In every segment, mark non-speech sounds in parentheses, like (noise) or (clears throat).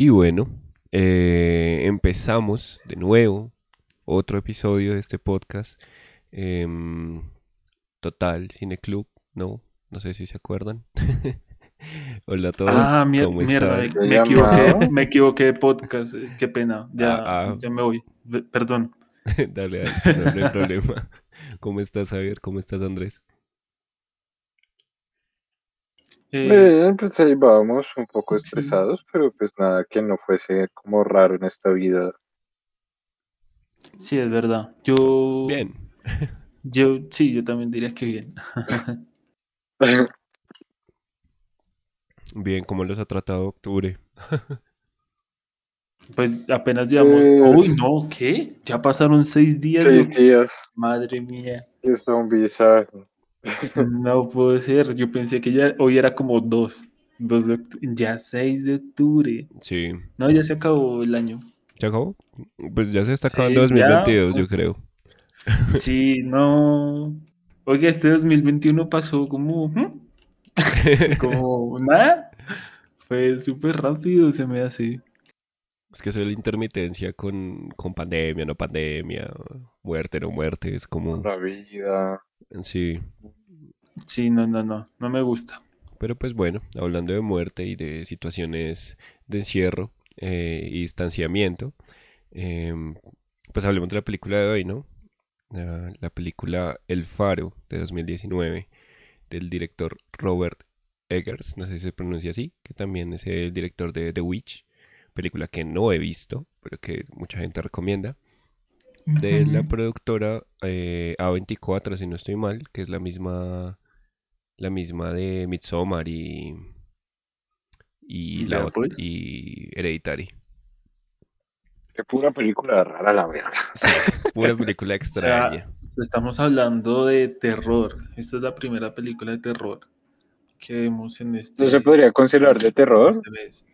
Y bueno, eh, empezamos de nuevo otro episodio de este podcast. em, Total Cine Club, ¿no? No sé si se acuerdan. (laughs) Hola a todos. Ah, mier- ¿cómo mierda, están? me, ¿Te me equivoqué, me equivoqué de podcast, eh, qué pena, ya, Ah, ah. ya me voy, perdón. (laughs) Dale, dale, no, no hay problema. (laughs) ¿Cómo estás, Javier? ¿Cómo estás, Andrés? Eh, Bien, pues ahí vamos, un poco estresados, pero pues nada que no fuese como raro en esta vida. sí, es verdad, yo, Bien. yo, sí, yo también diría que bien. (laughs) Bien, ¿cómo los ha tratado octubre? (laughs) Pues apenas llevamos, Eh, uy, no, ¿qué? Ya pasaron seis días, de- Seis días, madre mía, y es un visaje. No puede ser, yo pensé que ya hoy era como dos, dos de octubre, ya seis de octubre, Sí. no, ya se acabó el año. ¿Se acabó? Pues ya se está Sí, acabando ya. 2022, yo creo. Sí, no. Oiga, este 2021 pasó como, ¿hmm? (laughs) como nada. Fue súper rápido, se me hace. Es que eso de la intermitencia con, con pandemia, no pandemia, muerte, no muerte, es como... La vida. Sí. Sí, no, no, no, no me gusta. Pero pues bueno, hablando de muerte y de situaciones de encierro eh, y distanciamiento, em, pues hablemos de la película de hoy, ¿no? La, la película El Faro de 2019 del director Robert Eggers, no sé si se pronuncia así, que también es el director de The Witch, película que no he visto, pero que mucha gente recomienda, de la productora eh, A24, si no estoy mal, que es la misma la misma de Midsommar y y, la, Vea, ot- pues. y Hereditary. Qué pura película rara la verga. Sí, pura (laughs) película O sea, extraña. estamos hablando de terror. Esta es la primera película de terror que vemos en este, ¿No se podría considerar de terror? este mes.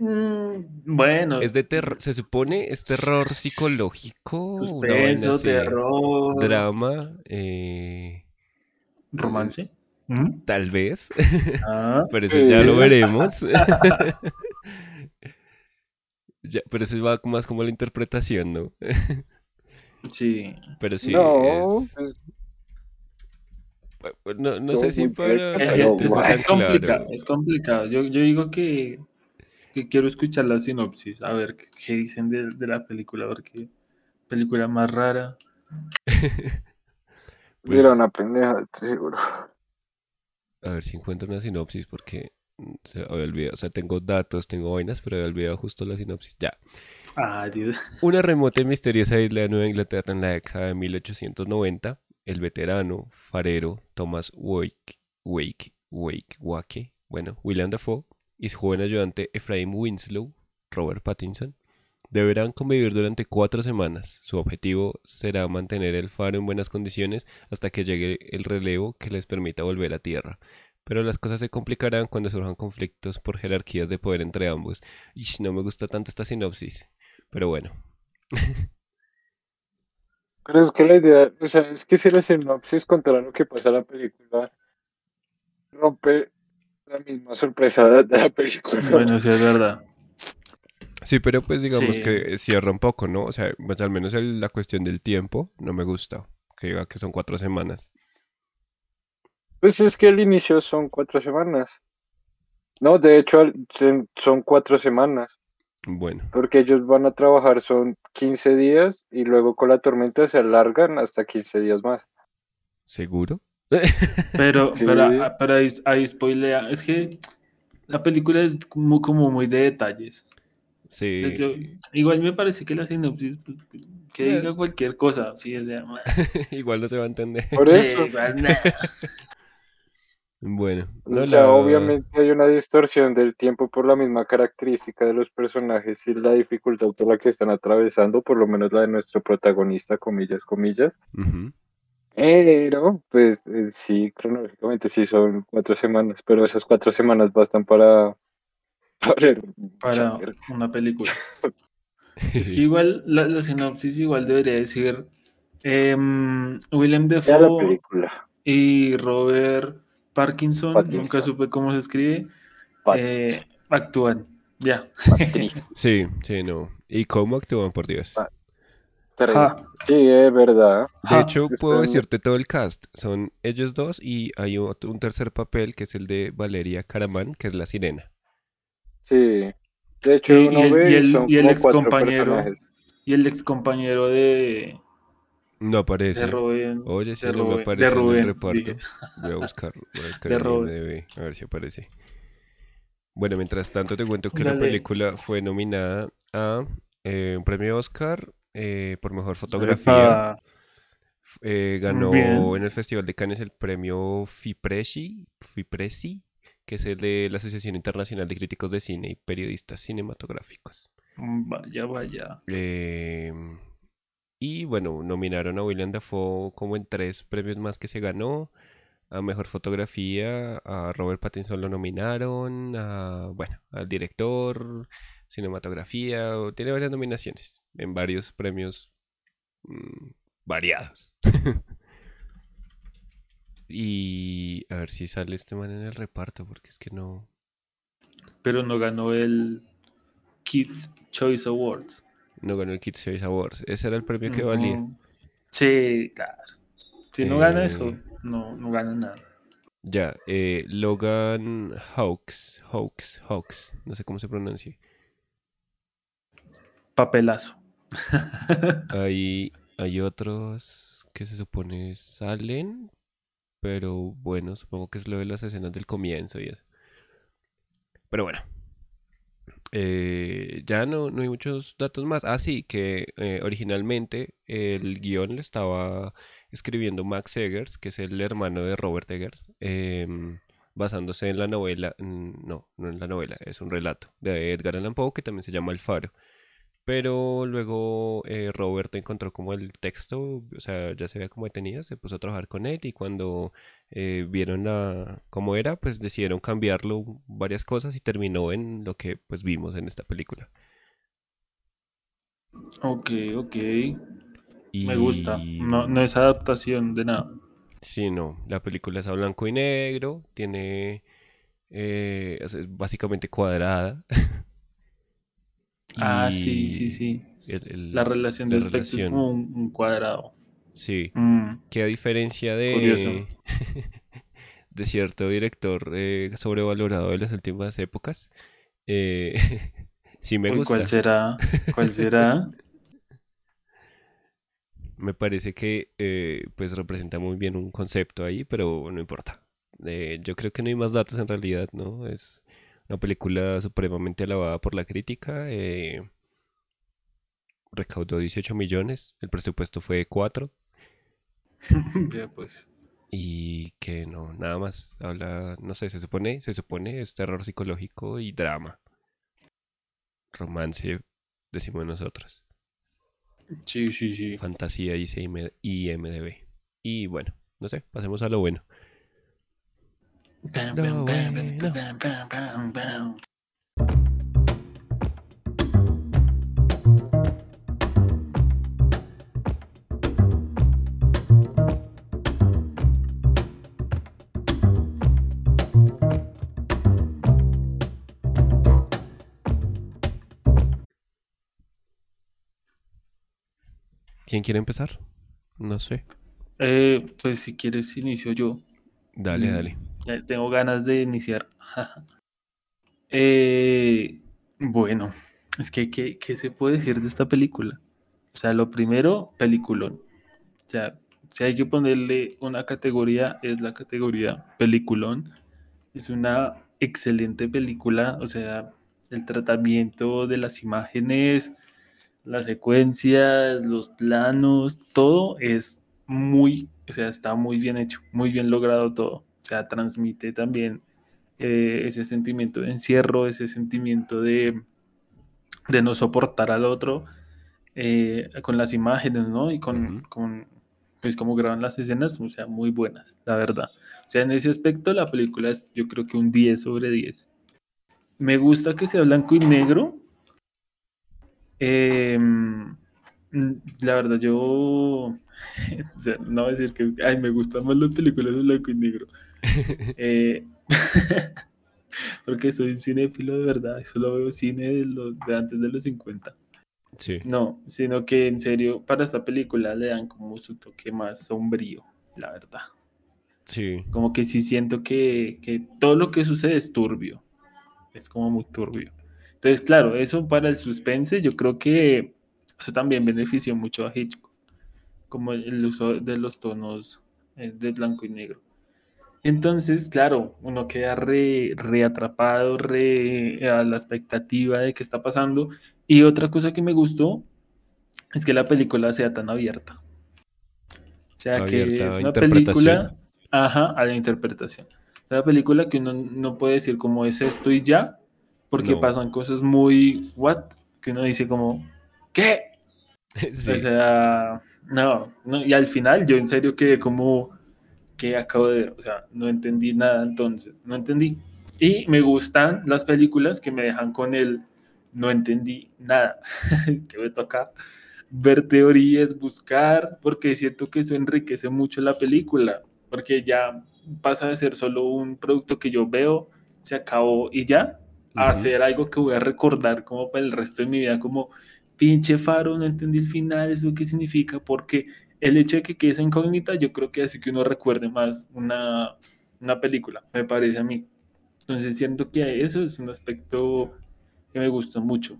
Mm, bueno, Es de terror, se supone es terror psicológico, suspenso, así, terror, drama, eh, romance. ¿Mm? tal vez, Ah, (laughs) pero eso ya lo veremos. (laughs) (laughs) Ya, pero eso va más como la interpretación, ¿no? sí. Pero sí, no, es- pues, no, sé si para Es, complicado, claro. es complicado. Yo, yo digo que, que quiero escuchar la sinopsis, a ver qué, qué dicen de, de la película, porque película más rara. (laughs) Pues- era una pendeja, seguro. A ver si encuentro una sinopsis porque mm, se había olvidado. O sea, tengo datos, tengo vainas, pero había olvidado justo la sinopsis. Ya. Ah, Dios. (laughs) Una remota y misteriosa isla de Nueva Inglaterra en la década de 1890, el veterano farero Thomas Wake, Wake, Wake, Wake, bueno, William Dafoe y su joven ayudante Ephraim Winslow, Robert Pattinson, deberán convivir durante cuatro semanas. Su objetivo será mantener el faro en buenas condiciones hasta que llegue el relevo que les permita volver a tierra. Pero las cosas se complicarán cuando surjan conflictos por jerarquías de poder entre ambos. Ish, no me gusta tanto esta sinopsis. Pero bueno, (laughs) Pero que la idea, o sea, es que si la sinopsis contara lo que pasa en la película, rompe la misma sorpresa de, de la película. Bueno, sí, es verdad. Sí, pero pues digamos Sí. que cierra un poco, ¿no? O sea, pues al menos el- la cuestión del tiempo no me gusta. Que diga que son cuatro semanas. Pues es que el inicio son cuatro semanas. No, de hecho son cuatro semanas, Bueno, porque ellos van a trabajar son 15 días y luego con la tormenta se alargan hasta 15 días más. ¿seguro? Pero, pero, ah, pero ahí, ahí spoilea. Es que la película es como, como muy de detalles. Sí. Entonces yo- igual me parece que la sinopsis, pues, que Eh. diga cualquier cosa. Sí, o sea, Igual no se va a entender. Por sí, eso, igual, nah. Bueno, o no sea, la... obviamente hay una distorsión del tiempo por la misma característica de los personajes y la dificultad por la que están atravesando, por lo menos la de nuestro protagonista, comillas, comillas. Ujú. Pero, pues eh, sí, cronológicamente sí son cuatro semanas, pero esas cuatro semanas bastan para, (laughs) para, para una película. (laughs) Es que igual la, la sinopsis igual debería decir em, William Ya la Defoe película. y Robert Parkinson, Pattinson. nunca supe cómo se escribe, Pat- eh, actúan. Ya. (laughs) Sí, sí, no. ¿Y cómo actúan, por Dios? Ah. Sí, es verdad. De Ja. hecho, puedo Espérame. decirte todo el cast. Son ellos dos y hay otro- un tercer papel que es el de Valeria Caramán, que es la sirena. Sí. De hecho, Y- y el- ve y el- son y el como ex compañero. personajes. Y el ex compañero de, No aparece. de Rubén. Oye, si de no me Rubén- aparece de en el Rubén, reparto. Voy a buscar, voy a (laughs) buscar De Rubén. IMDb, a ver si aparece. Bueno, mientras tanto te cuento que la película fue nominada a eh, un premio Oscar eh, por mejor fotografía. Eh, ganó bien. en el Festival de Cannes el premio FIPRESI, FIPRESI, que es el de la Asociación Internacional de Críticos de Cine y Periodistas Cinematográficos. Vaya, vaya. Eh, y bueno, nominaron a William Dafoe como en tres premios más que se ganó. A mejor fotografía, a Robert Pattinson lo nominaron, a, bueno, al director, cinematografía, tiene varias nominaciones en varios premios mm, variados. (laughs) y a ver si sale este man en el reparto, porque es que no. Pero no ganó el Kids Choice Awards. No ganó el Kids Choice Awards. Ese era el premio que valía. Sí, claro. Si no gana eso, Eh, no, no gana nada. Ya, eh, Logan Hawks, Hawks, Hawks, no sé cómo se pronuncia. Papelazo. (laughs) Hay, hay otros que se supone salen, pero bueno, supongo que es lo de las escenas del comienzo y eso. Pero bueno, eh, ya no, no hay muchos datos más. Ah, sí, que eh, originalmente el guion lo estaba escribiendo Max Eggers, que es el hermano de Robert Eggers, em, basándose en la novela, no, no en la novela, es un relato de Edgar Allan Poe que también se llama El Faro. Pero luego eh, Robert encontró como el texto, o sea, ya se había como detenido, se puso a trabajar con él y cuando eh, vieron la, cómo era, pues decidieron cambiarlo varias cosas y terminó en lo que pues vimos en esta película. Ok, ok. Y Me gusta. No, no es adaptación de nada. Sí, no, la película es a blanco y negro, tiene, eh, es básicamente cuadrada. (laughs) Ah, sí, sí, sí. el- el- La relación de la aspectos es como un, un cuadrado. sí. Mm, que a diferencia de, (laughs) de cierto director eh, sobrevalorado de las últimas épocas, eh, (laughs) sí me gusta. ¿cuál será? ¿Cuál será? (laughs) Me parece que eh, pues representa muy bien un concepto ahí, pero no importa. Yo creo que no hay más datos en realidad, ¿no? Es una película supremamente alabada por la crítica. eh, recaudó 18 millones, el presupuesto fue 4 (laughs) Ya, pues. y que no, nada más. Habla, no sé, se supone, se supone es terror psicológico y drama. Romance, decimos nosotros. Sí, sí, sí. Fantasía dice IM- IMDb. Y bueno, no sé, pasemos a lo bueno. ¿Quién quiere empezar? No sé. Eh, pues si quieres inicio yo. Dale, Mm, dale. Tengo ganas de iniciar. (laughs) Eh, bueno, es que ¿qué, qué se puede decir de esta película? O sea, lo primero, peliculón. O sea, si hay que ponerle una categoría, es la categoría peliculón. Es una excelente película, o sea, el tratamiento de las imágenes, las secuencias, los planos, todo es muy, o sea, está muy bien hecho, muy bien logrado todo. O sea, transmite también eh, ese sentimiento de encierro, ese sentimiento de, de no soportar al otro eh, con las imágenes, ¿no? Y con, Ujú. con, pues, cómo graban las escenas, o sea, muy buenas, la verdad. O sea, en ese aspecto la película es yo creo que un 10 sobre 10. Me gusta que sea blanco y negro. Eh, mm, la verdad, yo (laughs) o sea, no voy a decir que ay, me gustan más las películas de blanco y negro. Eh, (laughs) Porque soy cinéfilo de verdad, solo veo cine de, los, de antes de los 50. Sí. No, sino que en serio, para esta película le dan como su toque más sombrío, la verdad. Sí. Como que sí siento que, que todo lo que sucede es turbio. Es como muy turbio. Entonces, claro, eso para el suspense, yo creo que eso también benefició mucho a Hitchcock. Como el uso de los tonos eh, de blanco y negro. Entonces, claro, uno queda re, re atrapado, re a la expectativa de qué está pasando. Y otra cosa que me gustó es que la película sea tan abierta. O sea, que Abierta es a una película, ajá, a la interpretación. Es una película que uno no puede decir como es esto y ya, porque No. pasan cosas muy, what, que uno dice como, ¿qué? (laughs) Sí. O sea, no, no, y al final yo en serio quedé como que acabo de ver, o sea, no entendí nada entonces, no entendí. Y me gustan las películas que me dejan con el no entendí nada, (laughs) que me toca ver teorías, buscar, porque siento que eso enriquece mucho la película, porque ya pasa de ser solo un producto que yo veo, se acabó y ya, a Ujú. hacer algo que voy a recordar como para el resto de mi vida, como pinche faro, no entendí el final, eso qué significa, porque el hecho de que quede esa incógnita, yo creo que hace que uno recuerde más una, una película, me parece a mí. Entonces siento que eso es un aspecto que me gustó mucho.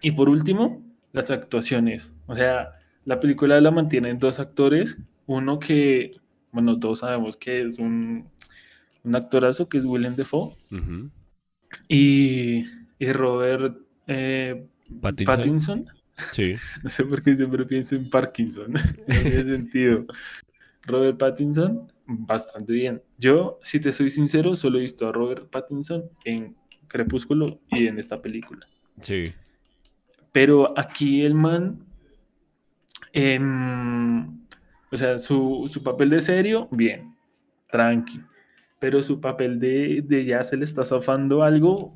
Y por último, las actuaciones. O sea, la película la mantienen dos actores, uno que, bueno, todos sabemos que es un, un actorazo, que es Willem Dafoe, y, y Robert eh, Pattinson. Pattinson. Sí. (laughs) No sé por qué siempre pienso en Parkinson. (laughs) No tiene sentido. Robert Pattinson, bastante bien. Yo, si te soy sincero, solo he visto a Robert Pattinson en Crepúsculo y en esta película. Sí. Pero aquí el man, em, o sea, su, su papel de serio, bien, tranqui. Pero su papel de, de ya se le está zafando algo,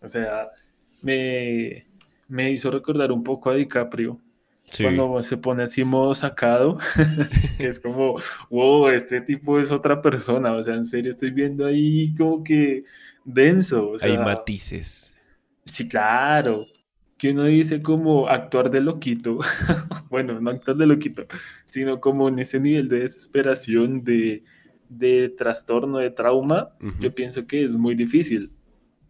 o sea, me, me hizo recordar un poco a DiCaprio Sí. cuando se pone así modo sacado, (laughs) es como, wow, este tipo es otra persona, o sea, en serio estoy viendo ahí como que denso, o sea, Hay matices. sí, claro, que uno dice como actuar de loquito, (laughs) bueno, no actuar de loquito, sino como en ese nivel de desesperación, de, de trastorno, de trauma, Ujú. yo pienso que es muy difícil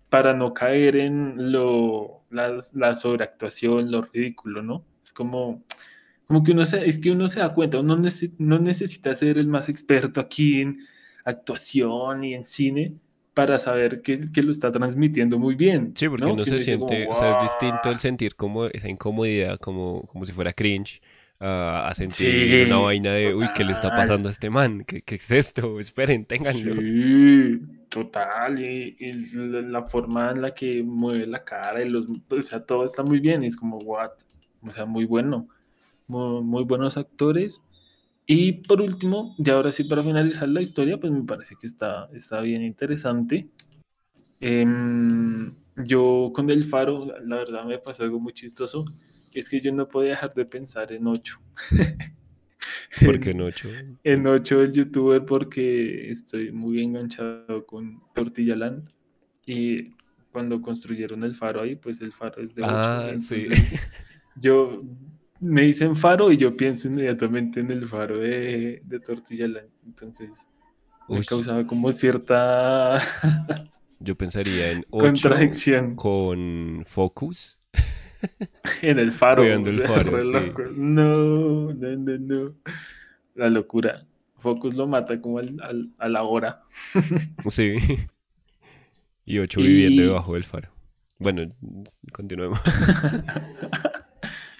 para no caer en lo, la, la sobreactuación, lo ridículo, ¿no? Es como, como que uno se, es que uno se da cuenta, uno nece- no necesita ser el más experto aquí en actuación y en cine para saber que, que lo está transmitiendo muy bien. Sí, porque ¿no? uno Que se dice como, siente, o sea, es distinto el sentir como esa incomodidad, como, como si fuera cringe, a, a sentir Sí, una vaina de, uy, ¿qué le está total. pasando a este man? ¿Qué, qué es esto? Esperen, ténganlo. Sí, total, y, y la, forma en la que mueve la cara y los, o sea, todo está muy bien, es como, what, o sea, muy bueno, muy, muy buenos actores. Y por último, y ahora sí para finalizar la historia, pues me parece que está, está bien interesante. Em, yo con El Faro, la verdad me pasó algo muy chistoso, es que yo no podía dejar de pensar en Ocho. (laughs) (laughs) ¿Por qué no, Cho? En 8 el youtuber porque estoy muy enganchado con Tortilla Land y cuando construyeron el faro ahí, pues el faro es de 8. Ah, sí. Yo me dicen faro y yo pienso inmediatamente en el faro de, de Tortilla Land. Entonces me causaba como cierta yo pensaría en 8 (laughs) contradicción con Focus. (laughs) en el faro. Cuidando el (laughs) sí. No, no, no, no. La locura. Focus lo mata como al- al- a la hora. (laughs) Sí. Y 8 Y- viviendo debajo del faro. Bueno, continuemos.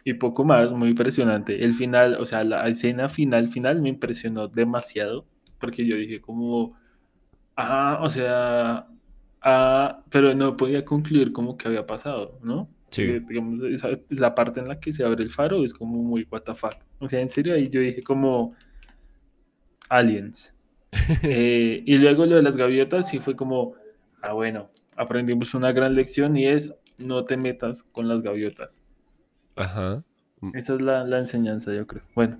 Y poco más, muy impresionante. El final, o sea, la escena final, final me impresionó demasiado, porque yo dije como, ah, o sea, ah, pero no podía concluir como que había pasado, ¿no? Sí. Porque, digamos, esa, la parte en la que se abre el faro es como muy what the fuck. O sea, en serio, ahí yo dije como, aliens. (laughs) Eh, y luego lo de las gaviotas sí fue como, ah, bueno, aprendimos una gran lección y es, no te metas con las gaviotas. Ajá. Esa es la, la enseñanza, yo creo. Bueno,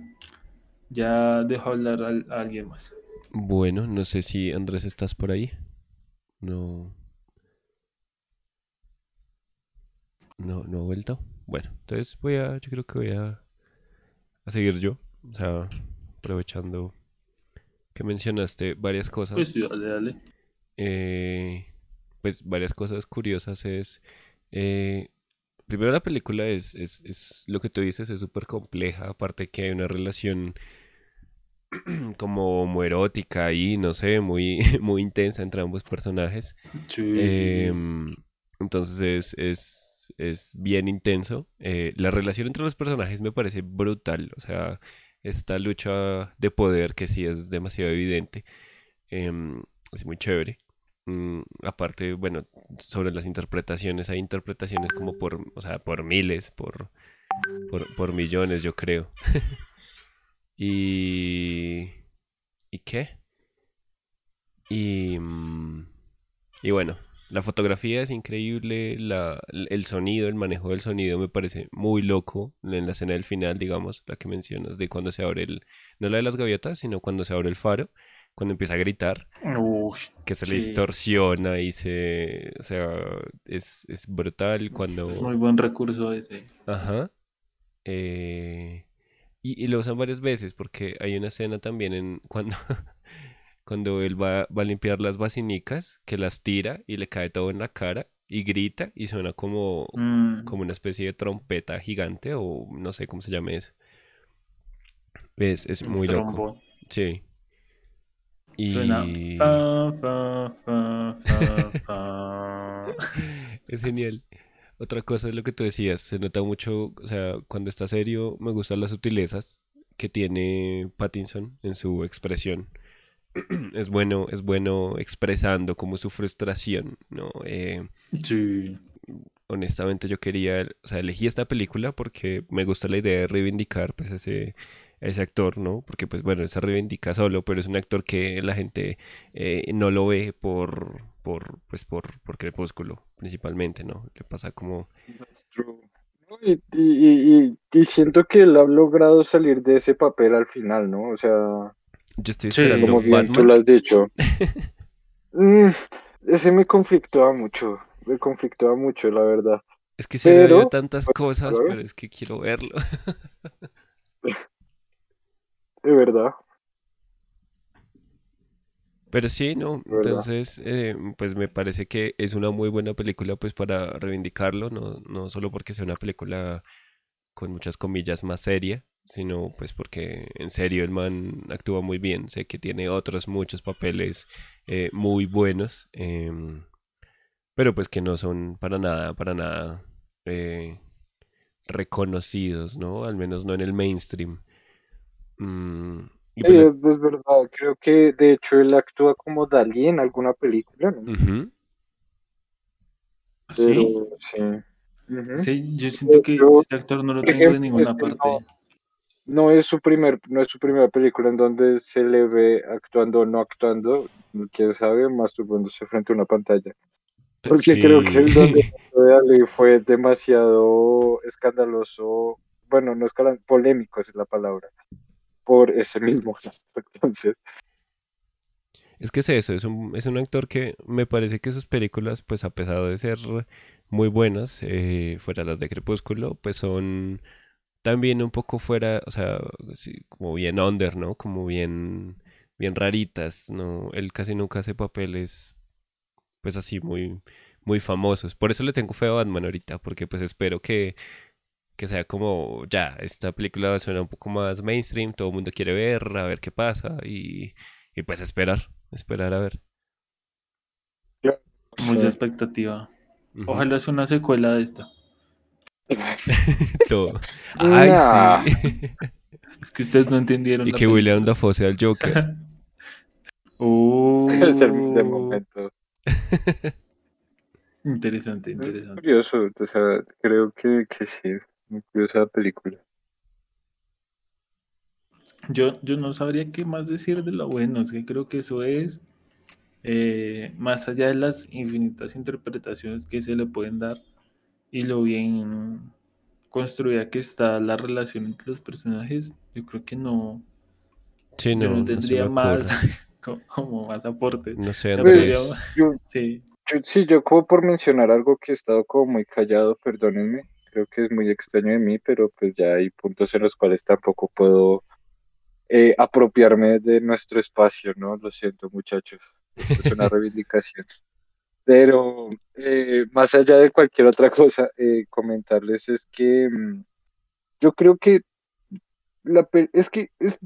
ya dejo hablar a, alguien más. Bueno, no sé si Andrés estás por ahí. No. No, no ha vuelto. Bueno, entonces voy a, yo creo que voy a, a seguir yo. O sea, aprovechando que mencionaste varias cosas. Pues sí, dale, dale. eh, pues varias cosas curiosas es... eh, primero la película es, es, es lo que tú dices, es súper compleja, aparte que hay una relación (clears throat) como homoerótica ahí, no sé, muy, (laughs) muy intensa entre ambos personajes. Sí. Em, entonces es, es, es bien intenso. Eh, la relación entre los personajes me parece brutal. O sea, esta lucha de poder que sí es demasiado evidente. em, es muy chévere. Mm, aparte, bueno, sobre las interpretaciones, hay interpretaciones como por, o sea, por miles, por, por, por millones, yo creo. (laughs) Y... ¿Y qué? Y, mm, y bueno, la fotografía es increíble, la, el sonido, el manejo del sonido me parece muy loco en la escena del final, digamos, la que mencionas, de cuando se abre el, no la de las gaviotas, sino cuando se abre el faro, cuando empieza a gritar, Uy, que se le distorsiona y se, o sea, es, es brutal cuando... Es muy buen recurso ese. Ajá. eh, y, y lo usan varias veces porque hay una escena también en cuando, (laughs) cuando él va, va a limpiar las basinicas, que las tira y le cae todo en la cara y grita y suena como, Mm, como una especie de trompeta gigante o no sé cómo se llama eso. Es, es muy loco. Sí. Suena Y fa, fa, fa, fa, fa. (laughs) es genial. Otra cosa es lo que tú decías, se nota mucho, o sea, cuando está serio, me gustan las sutilezas que tiene Pattinson en su expresión. (clears throat) Es bueno, es bueno expresando como su frustración, ¿no? Eh, Sí. honestamente yo quería, o sea, elegí esta película porque me gusta la idea de reivindicar pues ese, a ese actor, ¿no? Porque pues bueno, él se reivindica solo, pero es un actor que la gente eh, no lo ve por, por, pues por, por Crepúsculo, principalmente, ¿no? Le pasa como, y, y, y- y siento que él ha logrado salir de ese papel al final, ¿no? O sea, yo estoy Sí. esperando como bien tú Batman. lo has dicho. (laughs) Mm, ese me conflictúa mucho, me conflictúa mucho, la verdad. Es que se han habido Pero, tantas cosas, pero es que quiero verlo. (laughs) de verdad. Pero sí, no, entonces, eh, pues me parece que es una muy buena película, pues para reivindicarlo, no, no solo porque sea una película con muchas comillas más seria, sino pues porque en serio el man actúa muy bien, sé que tiene otros muchos papeles eh, muy buenos, em, pero pues que no son para nada, para nada eh, reconocidos, ¿no? Al menos no en el mainstream. Mm, y pues es, es verdad, creo que de hecho él actúa como Dalí en alguna película, ¿no? Pero ¿Sí? sí. Sí, yo siento que Yo, este actor no lo tengo de ejemplo, ninguna este no, parte. No es su primer, no es su primera película en donde se le ve actuando o no actuando, quién sabe, masturbándose frente a una pantalla. Porque creo que el donde (laughs) de fue demasiado escandaloso, bueno, no escala- polémico es la palabra, por ese mismo. (laughs) Entonces, Es que es eso, es un, es un actor que me parece que sus películas, pues a pesar de ser muy buenas, eh, fuera las de Crepúsculo, pues son también un poco fuera, o sea, sí, como bien under, ¿no? Como bien, bien raritas, ¿no? Él casi nunca hace papeles, pues así, muy, muy famosos. Por eso le tengo fe a Batman ahorita, porque pues espero que, que sea como, ya, esta película suena un poco más mainstream, todo el mundo quiere ver, a ver qué pasa, y, y pues esperar, esperar a ver. Mucha sí. expectativa. Ojalá sea una secuela de esta. (laughs) Todo. Ay, Nah. sí. Es que ustedes no entendieron Y la que William. Dafoe sea el Joker. (laughs) es el de Oh, momento. (laughs) interesante, Es interesante. curioso, o sea, creo que, que sí, muy curiosa la película. Yo, yo no sabría qué más decir de lo bueno, es que creo que eso es, eh, más allá de las infinitas interpretaciones que se le pueden dar y lo bien construida que está la relación entre los personajes, yo creo que no, Sí, yo no, tendría más, (laughs) como, como más aporte. No sé, Pues, Andrés. podría- yo, Sí, sí, yo como por mencionar algo que he estado como muy callado, perdónenme, creo que es muy extraño de mí, pero pues ya hay puntos en los cuales tampoco puedo eh, apropiarme de nuestro espacio, ¿no? Lo siento, muchachos. Esto es una (laughs) reivindicación. Pero eh, más allá de cualquier otra (laughs) cosa, eh, comentarles es que mm, yo creo que la es que es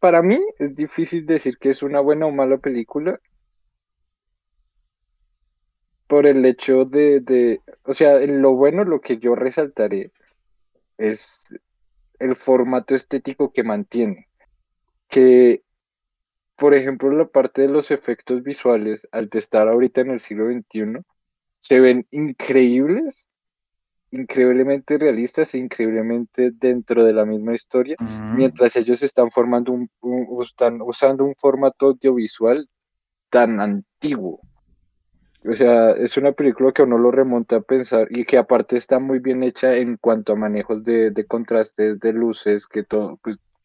para mí es difícil decir que es una buena o mala película por el hecho de, de, o sea, en lo bueno lo que yo resaltaré es el formato estético que mantiene. Que, por ejemplo, la parte de los efectos visuales, al estar ahorita en el siglo XXI, se ven increíbles, increíblemente realistas e increíblemente dentro de la misma historia, mientras ellos están formando un, están usando un formato audiovisual tan antiguo. O sea, es una película que uno lo remonta a pensar y que aparte está muy bien hecha en cuanto a manejos de, contrastes, de luces, que todo,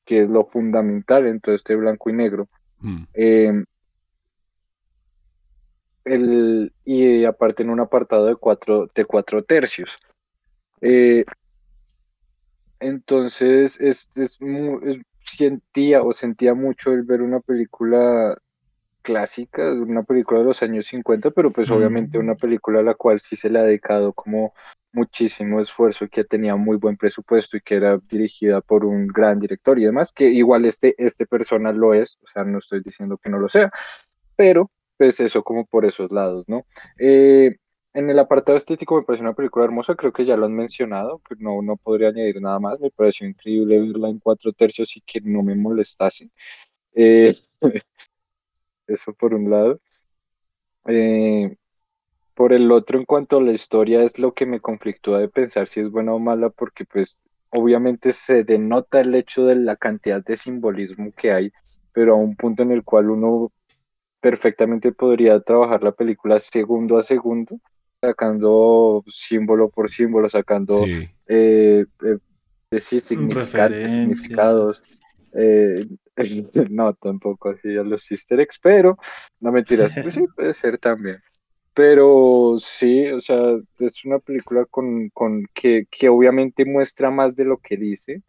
que es lo fundamental en todo este blanco y negro. Mm. Em, y aparte en un apartado de cuatro, de cuatro tercios. Eh, entonces, es, es, sentía o sentía mucho el ver una película clásica, una película de los años 50, pero pues obviamente una película a la cual sí se le ha dedicado como muchísimo esfuerzo, que tenía muy buen presupuesto y que era dirigida por un gran director y demás, que igual este, este persona lo es, o sea, no estoy diciendo que no lo sea, pero pues eso como por esos lados, ¿no? Eh, en el apartado estético me parece una película hermosa, creo que ya lo han mencionado, que no, no podría añadir nada más, me pareció increíble verla en cuatro tercios y que no me molestase. Eh, (laughs) eso por un lado. Eh, por el otro, en cuanto a la historia, es lo que me conflictúa de pensar si es buena o mala, porque pues obviamente se denota el hecho de la cantidad de simbolismo que hay, pero a un punto en el cual uno perfectamente podría trabajar la película segundo a segundo, sacando símbolo por símbolo, sacando eh, eh, significados, eh, (laughs) no, tampoco así a los Sister eggs, pero no mentiras, pues sí puede ser también. Pero sí, o sea, es una película con, con que, que obviamente muestra más de lo que dice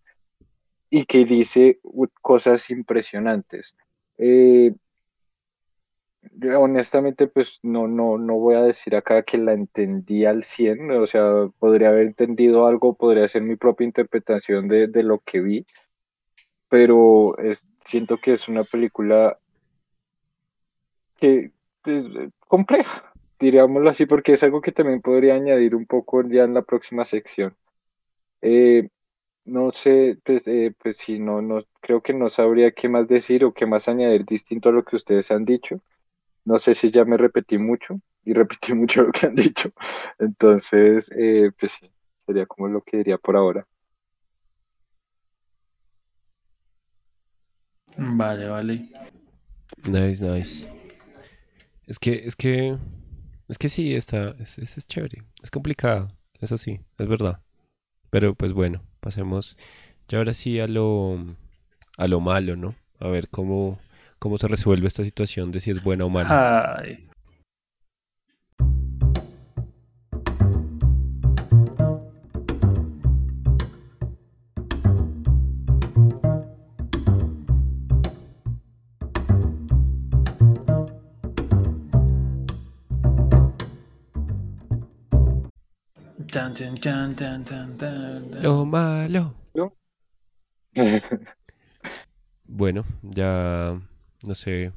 y que dice cosas impresionantes. Eh, honestamente, pues no, no, no voy a decir acá que la entendí al 100, o sea, podría haber entendido algo, podría ser mi propia interpretación de, de lo que vi, pero es, siento que es una película que es compleja, diríamoslo así, porque es algo que también podría añadir un poco ya en la próxima sección. Eh, no sé, pues, eh, pues sí, no, no, creo que no sabría qué más decir o qué más añadir distinto a lo que ustedes han dicho. No sé si ya me repetí mucho y repetí (laughs) mucho lo que han dicho. Entonces, eh, pues sí, sería como lo que diría por ahora. Vale, vale. Nice, nice. Es que, es que, es que sí, está, es, es, chévere. Es complicado, eso sí, es verdad. Pero pues bueno, pasemos ya ahora sí a lo, a lo malo, ¿no? A ver cómo, cómo se resuelve esta situación de si es buena o mala. Ay. Lo malo. (laughs) bueno, ya no sé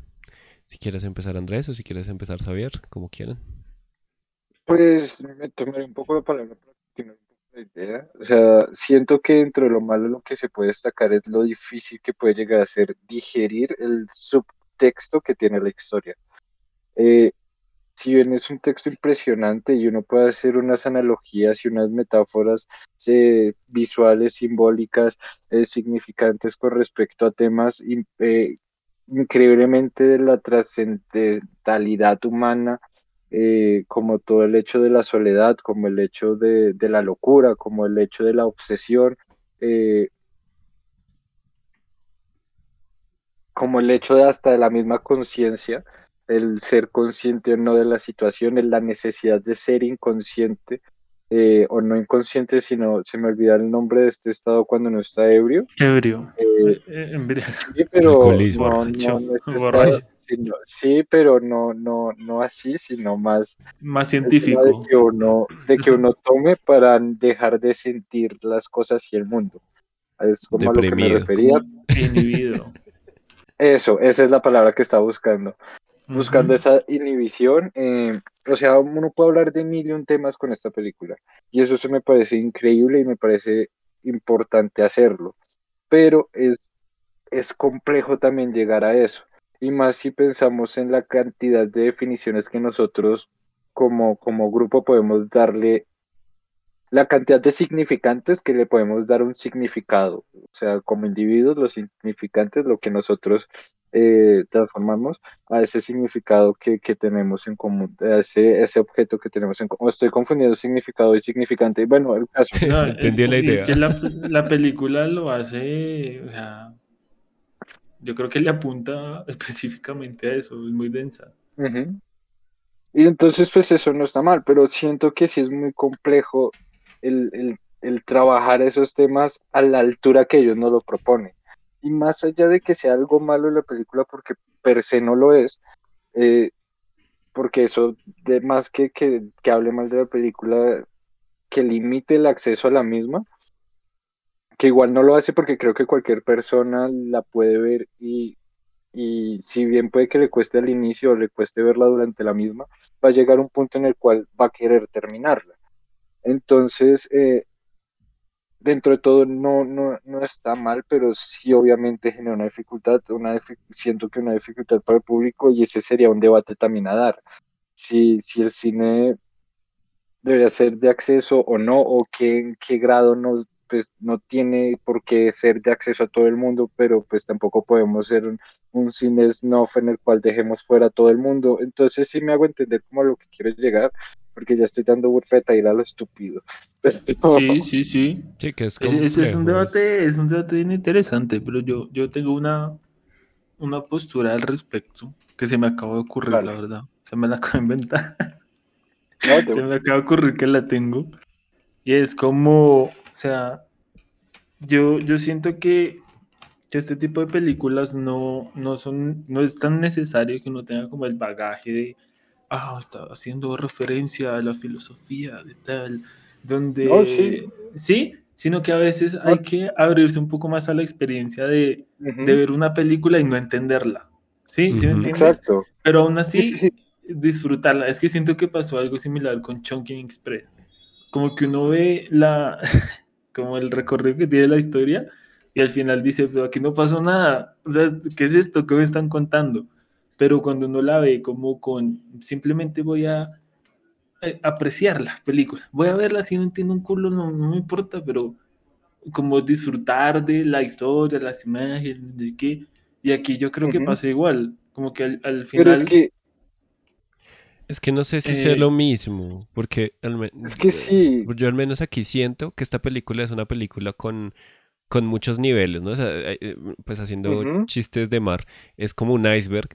si quieres empezar Andrés o si quieres empezar Xavier, como quieran. Pues me tomaré un poco la palabra para continuar un poco la idea. O sea, siento que dentro de lo malo lo que se puede destacar es lo difícil que puede llegar a ser digerir el subtexto que tiene la historia. Eh, si bien es un texto impresionante y uno puede hacer unas analogías y unas metáforas eh, visuales, simbólicas, eh, significantes con respecto a temas eh, increíblemente de la trascendentalidad humana, como todo el hecho de la soledad, como el hecho de, de la locura, como el hecho de la obsesión, como el hecho de hasta de la misma conciencia el ser consciente o no de la situación, es la necesidad de ser inconsciente eh, o no inconsciente, sino se me olvida el nombre de este estado cuando no está ebrio. Ebrio. Eh, sí, pero no, Borracho, no, no este borracho. estado, sino- sí, pero no, no, no así, sino más Más científico. de que uno, de que uno tome para dejar de sentir las cosas y el mundo. Es como a lo que me refería. Inhibido. Eso, esa es la palabra que estaba buscando. Buscando esa inhibición. eh, o sea, uno puede hablar de mil y un temas con esta película. Y eso se me parece increíble y me parece importante hacerlo. Pero es, es complejo también llegar a eso. Y más si pensamos en la cantidad de definiciones que nosotros como, como grupo podemos darle, la cantidad de significantes que le podemos dar un significado. O sea, como individuos, los significantes, lo que nosotros eh, transformamos a ese significado que, que tenemos en común, a ese, ese objeto que tenemos en común. Estoy confundiendo significado y significante. Bueno, el caso. (laughs) No, eh, la Es idea. que la, la película lo hace, o sea, yo creo que le apunta (laughs) específicamente a eso, es muy densa. Y entonces, pues eso no está mal, pero siento que sí es muy complejo el, el- el trabajar esos temas a la altura que ellos nos lo proponen. Y más allá de que sea algo malo en la película, porque per se no lo es, eh, porque eso, de más que, que, que hable mal de la película, que limite el acceso a la misma, que igual no lo hace porque creo que cualquier persona la puede ver y, y si bien puede que le cueste al inicio o le cueste verla durante la misma, va a llegar un punto en el cual va a querer terminarla. Entonces, eh, dentro de todo no, no, no está mal, pero sí obviamente genera una dificultad, una siento que una dificultad para el público y ese sería un debate también a dar. Si, si el cine debería ser de acceso o no, o que en qué grado no, pues, no tiene por qué ser de acceso a todo el mundo, pero pues tampoco podemos ser un, un cine snuff en el cual dejemos fuera a todo el mundo. Entonces sí me hago entender como a lo que quiero llegar, porque ya estoy dando burfeta y a lo estúpido. (laughs) Sí, sí, sí. Sí, que es ese es un es- debate, es un debate bien interesante, pero yo, yo tengo una, una postura al respecto que se me acaba de ocurrir, Vale. la verdad. Se me la acabo de inventar. No, (laughs) Se me acaba de ocurrir que la tengo. Y es como, o sea, yo, yo siento que, que este tipo de películas no, no son, no es tan necesario que uno tenga como el bagaje de, ah, está haciendo referencia a la filosofía de tal, donde, No, sí. sí, sino que a veces hay que abrirse un poco más a la experiencia de, Ujú, de ver una película y no entenderla. ¿Sí? ¿Sí me entiendes? Exacto. Pero aún Sí, así, sí, sí. disfrutarla. Es que siento que pasó algo similar con Chunking Express. Como que uno ve la, (laughs) como el recorrido que tiene la historia y al final dice, pero aquí no pasó nada. O sea, ¿qué es esto? ¿Qué me están contando? Pero cuando uno la ve como con, simplemente voy a eh, apreciar la película. Voy a verla si no entiendo un culo, no, no me importa, pero como disfrutar de la historia, las imágenes, de qué. Y aquí yo creo que pasa igual. Como que al, al Pero final... es que, Es que no sé si sea Eh, lo mismo, porque al es que sí. yo al menos aquí siento que esta película es una película con, con muchos niveles, ¿no? O sea, eh, eh, pues haciendo chistes de mar, es como un iceberg,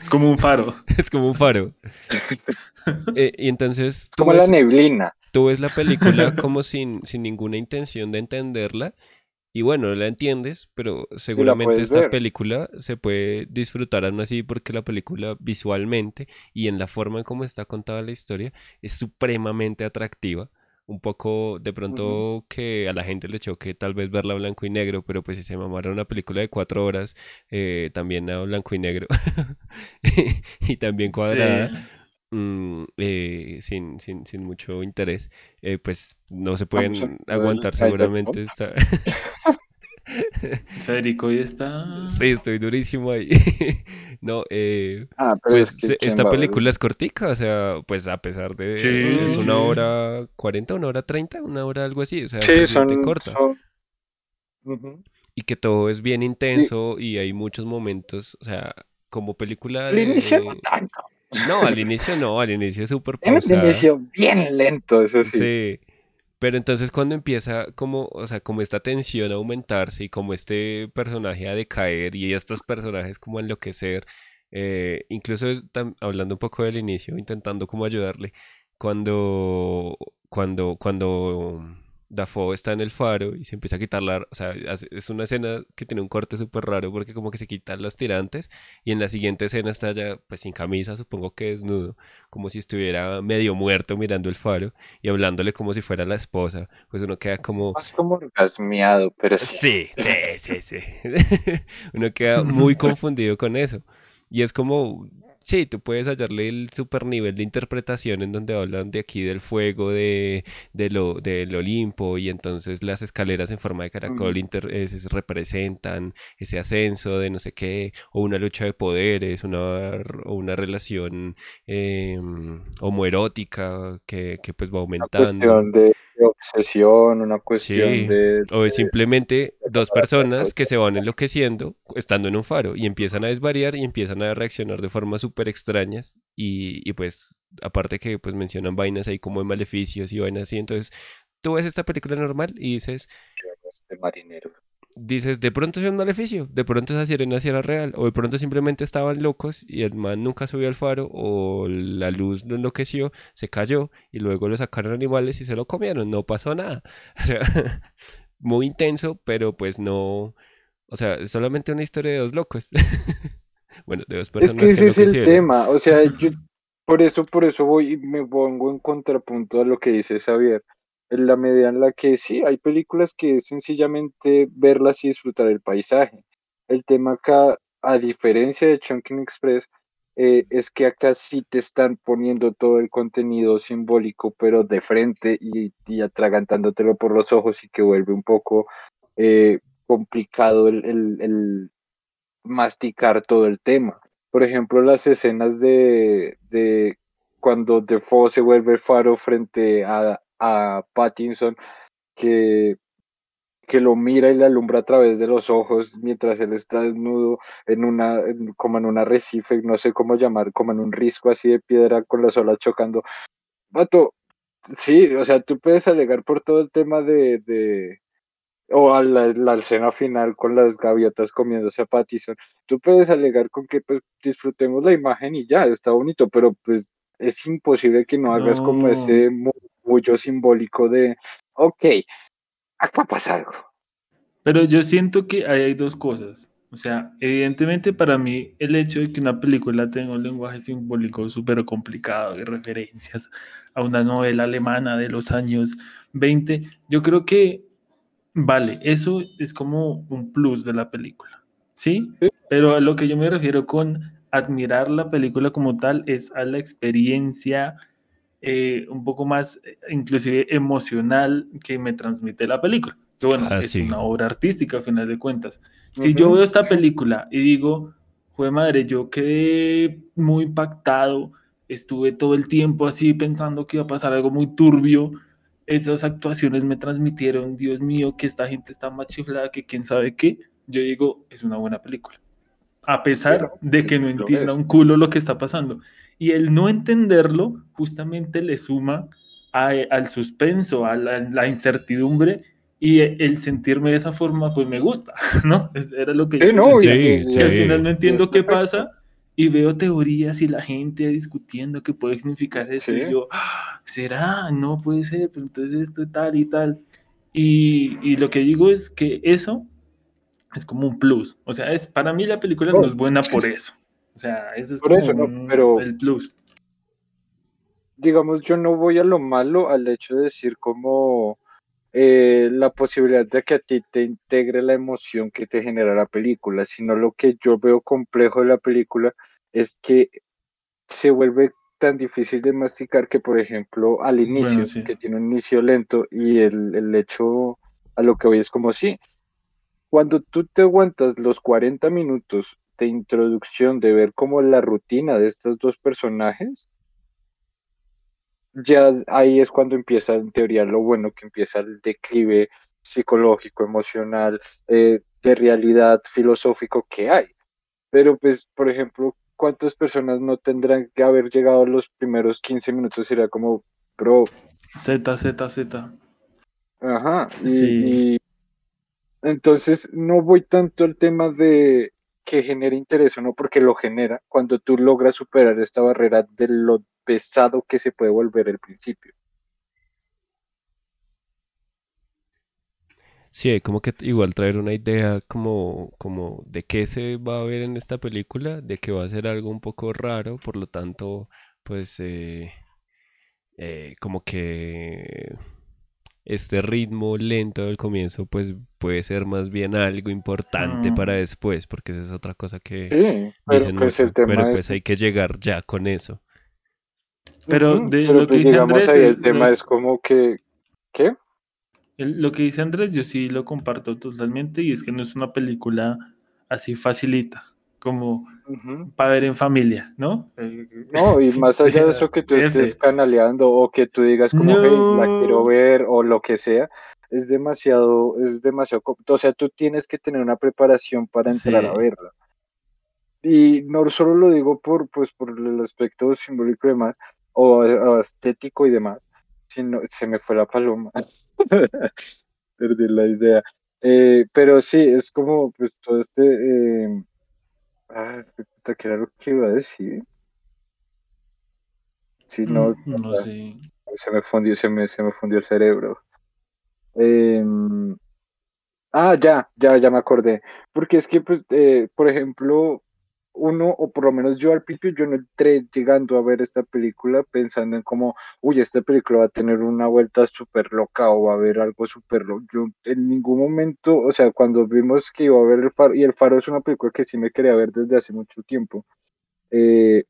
Es como un faro. (laughs) es como un faro. (laughs) Eh, y entonces tú Como la ves, neblina. tú ves la película como sin, sin ninguna intención de entenderla. Y bueno, la entiendes, pero seguramente esta ver. película se puede disfrutar aún así porque la película visualmente y en la forma en cómo está contada la historia es supremamente atractiva. Un poco de pronto que a la gente le choque tal vez verla blanco y negro, pero pues si se mamara una película de cuatro horas, eh, también a blanco y negro (laughs) y también cuadrada Sí. mm, eh, sin, sin, sin mucho interés, eh, pues no se pueden aguantar seguramente esta... (laughs) (laughs) Federico hoy está. Sí, estoy durísimo ahí. (laughs) No, eh, Ah, pero pues es que se- ¿quién esta película es cortica, o sea, pues a pesar de... Sí, es sí, una sí. hora 40, una hora 30, una hora algo así, o sea, Sí, son, corta. son- Ujú. Y que todo es bien intenso y hay muchos momentos, o sea, como película Al inicio no de... tanto. No, al inicio no, al inicio es súper pausada. inicio bien lento, eso sí. Sí, Pero entonces cuando empieza como, o sea, como esta tensión a aumentarse y como este personaje a decaer y estos personajes como a enloquecer, eh, incluso hablando un poco del inicio, intentando como ayudarle, cuando, cuando, cuando Dafoe está en el faro y se empieza a quitar la... O sea, es una escena que tiene un corte súper raro porque como que se quitan los tirantes y en la siguiente escena está ya pues sin camisa, supongo que desnudo, como si estuviera medio muerto mirando el faro y hablándole como si fuera la esposa. Pues uno queda como... Más como orgasmeado, pero sí. Sí, sí, sí, sí. (laughs) uno queda (laughs) muy confundido con eso. Y es como, Sí, tú puedes hallarle el super nivel de interpretación en donde hablan de aquí del fuego de, de lo, del Olimpo y entonces las escaleras en forma de caracol representan ese ascenso de no sé qué, o una lucha de poderes, una, o una relación eh, homoerótica que, que, pues va aumentando obsesión, una cuestión de, O es simplemente dos personas que se van enloqueciendo estando en un faro y empiezan a desvariar y empiezan a reaccionar de formas súper extrañas y, y, pues aparte que pues mencionan vainas ahí como de maleficios y vainas así, entonces tú ves esta película normal y dices... De marinero dices, de pronto es un maleficio, de pronto esa sirena sí era real, o de pronto simplemente estaban locos y el man nunca subió al faro, o la luz lo enloqueció, se cayó y luego lo sacaron animales y se lo comieron, no pasó nada. (laughs) O sea, (laughs) muy intenso, pero pues no, o sea, es solamente una historia de dos locos. (laughs) bueno, de dos personas. Es que ese es el tema, o sea, yo por eso, por eso voy y me pongo en contrapunto a lo que dice Xavier en la medida en la que sí, hay películas que es sencillamente verlas y disfrutar el paisaje. El tema acá, a diferencia de Chunking Express, eh, es que acá sí te están poniendo todo el contenido simbólico, pero de frente y, y atragantándotelo por los ojos y que vuelve un poco eh, complicado el, el, masticar todo el tema. Por ejemplo, las escenas de, de cuando Defoe se vuelve el faro frente a, a Pattinson que, que lo mira y le alumbra a través de los ojos mientras él está desnudo en una, como en un arrecife, no sé cómo llamar, como en un risco así de piedra con las olas chocando. Vato, sí, o sea, tú puedes alegar por todo el tema de, de o a la, la, escena final con las gaviotas comiéndose a Pattinson, tú puedes alegar con que pues disfrutemos la imagen y ya, está bonito, pero pues es imposible que no hagas como ese mucho simbólico de, ok, acá pasa algo. Pero yo siento que ahí hay dos cosas. O sea, evidentemente para mí el hecho de que una película tenga un lenguaje simbólico súper complicado y referencias a una novela alemana de los años 20, yo creo que, vale, eso es como un plus de la película, ¿sí? ¿sí? Pero a lo que yo me refiero con admirar la película como tal es a la experiencia eh, un poco más, eh, inclusive emocional, que me transmite la película. Que bueno, ah, es una obra artística a final de cuentas. Si yo veo esta película y digo, fue madre, yo quedé muy impactado, estuve todo el tiempo así pensando que iba a pasar algo muy turbio. Esas actuaciones me transmitieron, Dios mío, que esta gente está más chiflada que quién sabe qué. Yo digo, es una buena película. A pesar de que no entienda un culo lo que está pasando. Y el no entenderlo justamente le suma al suspenso, a la, incertidumbre y el sentirme de esa forma, pues me gusta, (laughs) ¿no? Era lo que yo no, decía. Sí, al final no entiendo qué pasa y veo teorías y la gente discutiendo qué puede significar esto. Y yo, ah, ¿será? No puede ser, pero entonces esto tal y tal. Y, y, lo que digo es que eso es como un plus. O sea, es, para mí la película no es buena por eso. O sea, eso es como pero, el plus. Digamos, yo no voy a lo malo al hecho de decir como eh, la posibilidad de que a ti te integre la emoción que te genera la película, sino lo que yo veo complejo de la película es que se vuelve tan difícil de masticar que, por ejemplo, al inicio, que tiene un inicio lento y el, el hecho a lo que voy es como sí, cuando tú te aguantas los 40 minutos de introducción, de ver como la rutina de estos dos personajes, ya ahí es cuando empieza en teoría lo bueno, que empieza el declive psicológico, emocional, eh, de realidad filosófico que hay. Pero pues, por ejemplo, ¿cuántas personas no tendrán que haber llegado los primeros 15 minutos? Sería como, bro. Z, Z, Z. Ajá. Y, Sí. y entonces no voy tanto al tema de que genere interés o no, porque lo genera cuando tú logras superar esta barrera de lo pesado que se puede volver el principio. Sí, como que igual traer una idea como, como de qué se va a ver en esta película, de que va a ser algo un poco raro, por lo tanto, pues eh, eh, como que este ritmo lento del comienzo, pues puede ser más bien algo importante para Mm, después, porque esa es otra cosa que Sí, pero dicen pues mucho, pero es, pues hay que llegar ya con eso. Pero de pero lo que pues dice Andrés, ahí, el lo, tema es como que, ¿qué? el- lo que dice Andrés, yo sí lo comparto totalmente y es que no es una película así facilita, como Ujú. para ver en familia, ¿no? (laughs) No, y más allá de eso que tú (laughs) estés canaleando o que tú digas como, hey, la quiero No. ver o lo que sea, es demasiado, es demasiado, o sea, tú tienes que tener una preparación para entrar a Sí. verla. Y no solo lo digo por, pues, por el aspecto simbólico y demás, o, o estético y demás, sino se me fue la paloma, (laughs) perdí la idea. Eh, pero sí, es como, pues, todo este, eh, ah, puta, ¿qué era lo que iba a decir? Sí, no, Mm, No sé. se me fundió, se me, se me fundió el cerebro. Em, ah, ya, ya, ya me acordé. Porque es que, pues, eh, por ejemplo, uno, o por lo menos yo al principio, yo no entré llegando a ver esta película pensando en como, uy, esta película va a tener una vuelta súper loca o va a haber algo súper loco. Yo en ningún momento, o sea, cuando vimos que iba a ver El Faro, y El Faro es una película que sí me quería ver desde hace mucho tiempo. eh,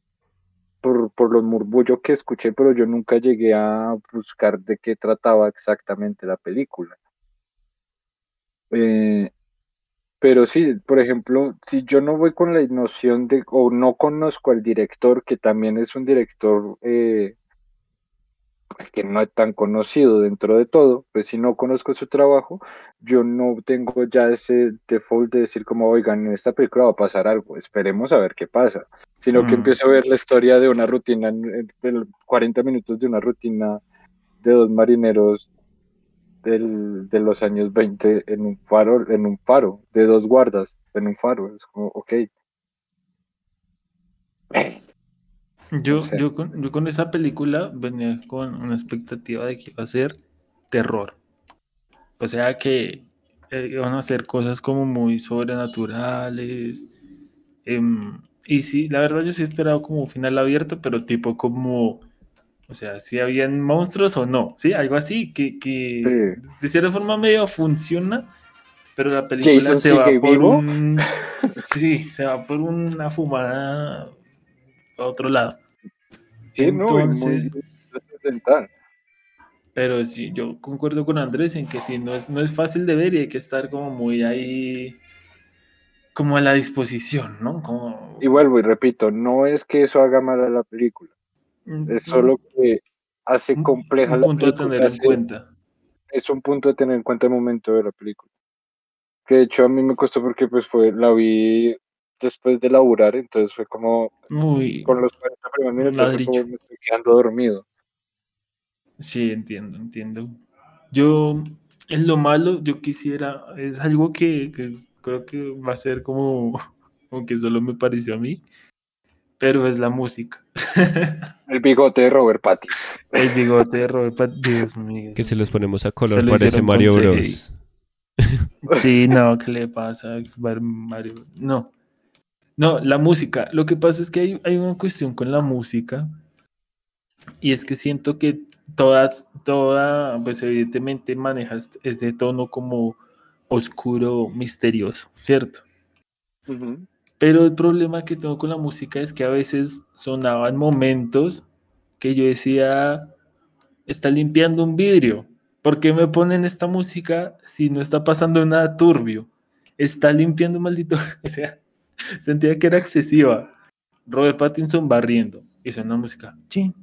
por, por los murmullos que escuché, pero yo nunca llegué a buscar de qué trataba exactamente la película. Eh, pero sí, por ejemplo, si yo no voy con la noción de, o no conozco al director, que también es un director eh, que no es tan conocido dentro de todo, pues si no conozco su trabajo, yo no tengo ya ese default de decir como, oigan, en esta película va a pasar algo, esperemos a ver qué pasa, sino que empiezo a ver la historia de una rutina, en 40 minutos de una rutina de dos marineros del, de los años 20 en un faro, en un faro, de dos guardas en un faro, es como, ok, no Yo, sé, yo, con, yo con esa película venía con una expectativa de que iba a ser terror. O sea que eh, iban a hacer cosas como muy sobrenaturales. em, y sí, la verdad yo sí he esperado como un final abierto, pero tipo como, o sea, si habían monstruos o no, ¿sí? Algo así, que, que sí. de cierta forma medio funciona, pero la película Jason se va por vivo, un, (laughs) sí, se va por una fumada a otro lado. sí, no, Entonces, pero sí, yo concuerdo con Andrés en que sí, no es, no es fácil de ver y hay que estar como muy ahí, como a la disposición, ¿no? Como, Y vuelvo y repito, no es que eso haga mal a la película, es mm, solo que hace un, compleja un la punto a película, tener en hace, cuenta. es un punto a tener en cuenta el momento de la película. Que de hecho a mí me costó porque pues fue, la vi después de laburar, entonces fue como, Uy, con los 40 primeros un minutos fue ladrillo. como me estoy quedando dormido. Sí, entiendo, entiendo. Yo, en lo malo, yo quisiera, es algo que, que creo que va a ser como, (laughs) como que solo me pareció a mí, pero es la música. (laughs) El bigote de Robert Pattinson. El bigote de Robert Pat- Dios mío. Que si los ponemos a Se color lo parece Mario. Bros. (laughs) Sí, no, ¿qué le pasa? Mario? No, no, la música. Lo que pasa es que hay, hay una cuestión con la música y es que siento que todas, toda, pues evidentemente maneja este, tono como oscuro, misterioso, ¿cierto? Ujú. Pero el problema que tengo con la música es que a veces sonaban momentos que yo decía, está limpiando un vidrio. ¿Por qué me ponen esta música si no está pasando nada turbio? Está limpiando un maldito. (laughs) O sea, sentía que era excesiva. Robert Pattinson barriendo. Y suena música. Chin,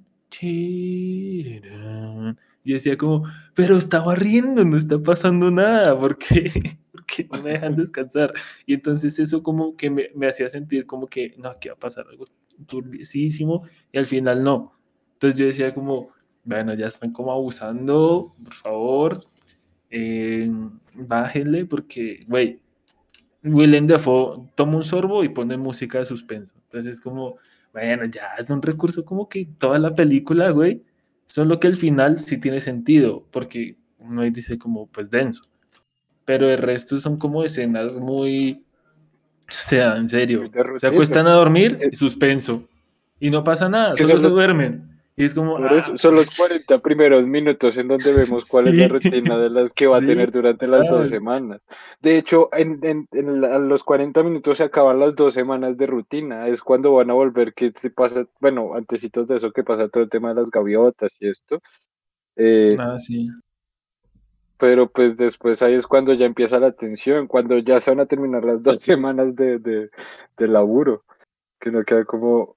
decía como, pero está barriendo, no está pasando nada. ¿Por qué? ¿Por qué no me dejan descansar? Y entonces eso como que me, me hacía sentir como que, no, aquí va a pasar algo turbiesísimo. Y al final no. Entonces yo decía como, bueno, ya están como abusando, por favor. eh, bájenle porque, güey, Willem Dafoe toma un sorbo y pone música de suspenso. Entonces es como, bueno, ya es un recurso como que toda la película, güey, solo que el final sí tiene sentido, porque uno dice como, pues denso. Pero el resto son como escenas muy, o sea, en serio, se acuestan a dormir Eh, y suspenso. Y no pasa nada, solo se los- duermen. Y es como, Por eso ah, son los 40 primeros minutos en donde vemos cuál es la (laughs) Sí. rutina de las que va Sí, a tener durante las dos semanas. De hecho, en, en- en la- los 40 minutos se acaban las dos semanas de rutina. Es cuando van a volver que se pasa, bueno, antecitos de eso que pasa todo el tema de las gaviotas y esto. Eh, ah, sí. Pero pues después ahí es cuando ya empieza la tensión, cuando ya se van a terminar las (laughs) dos semanas de, de, de laburo. Que no queda como,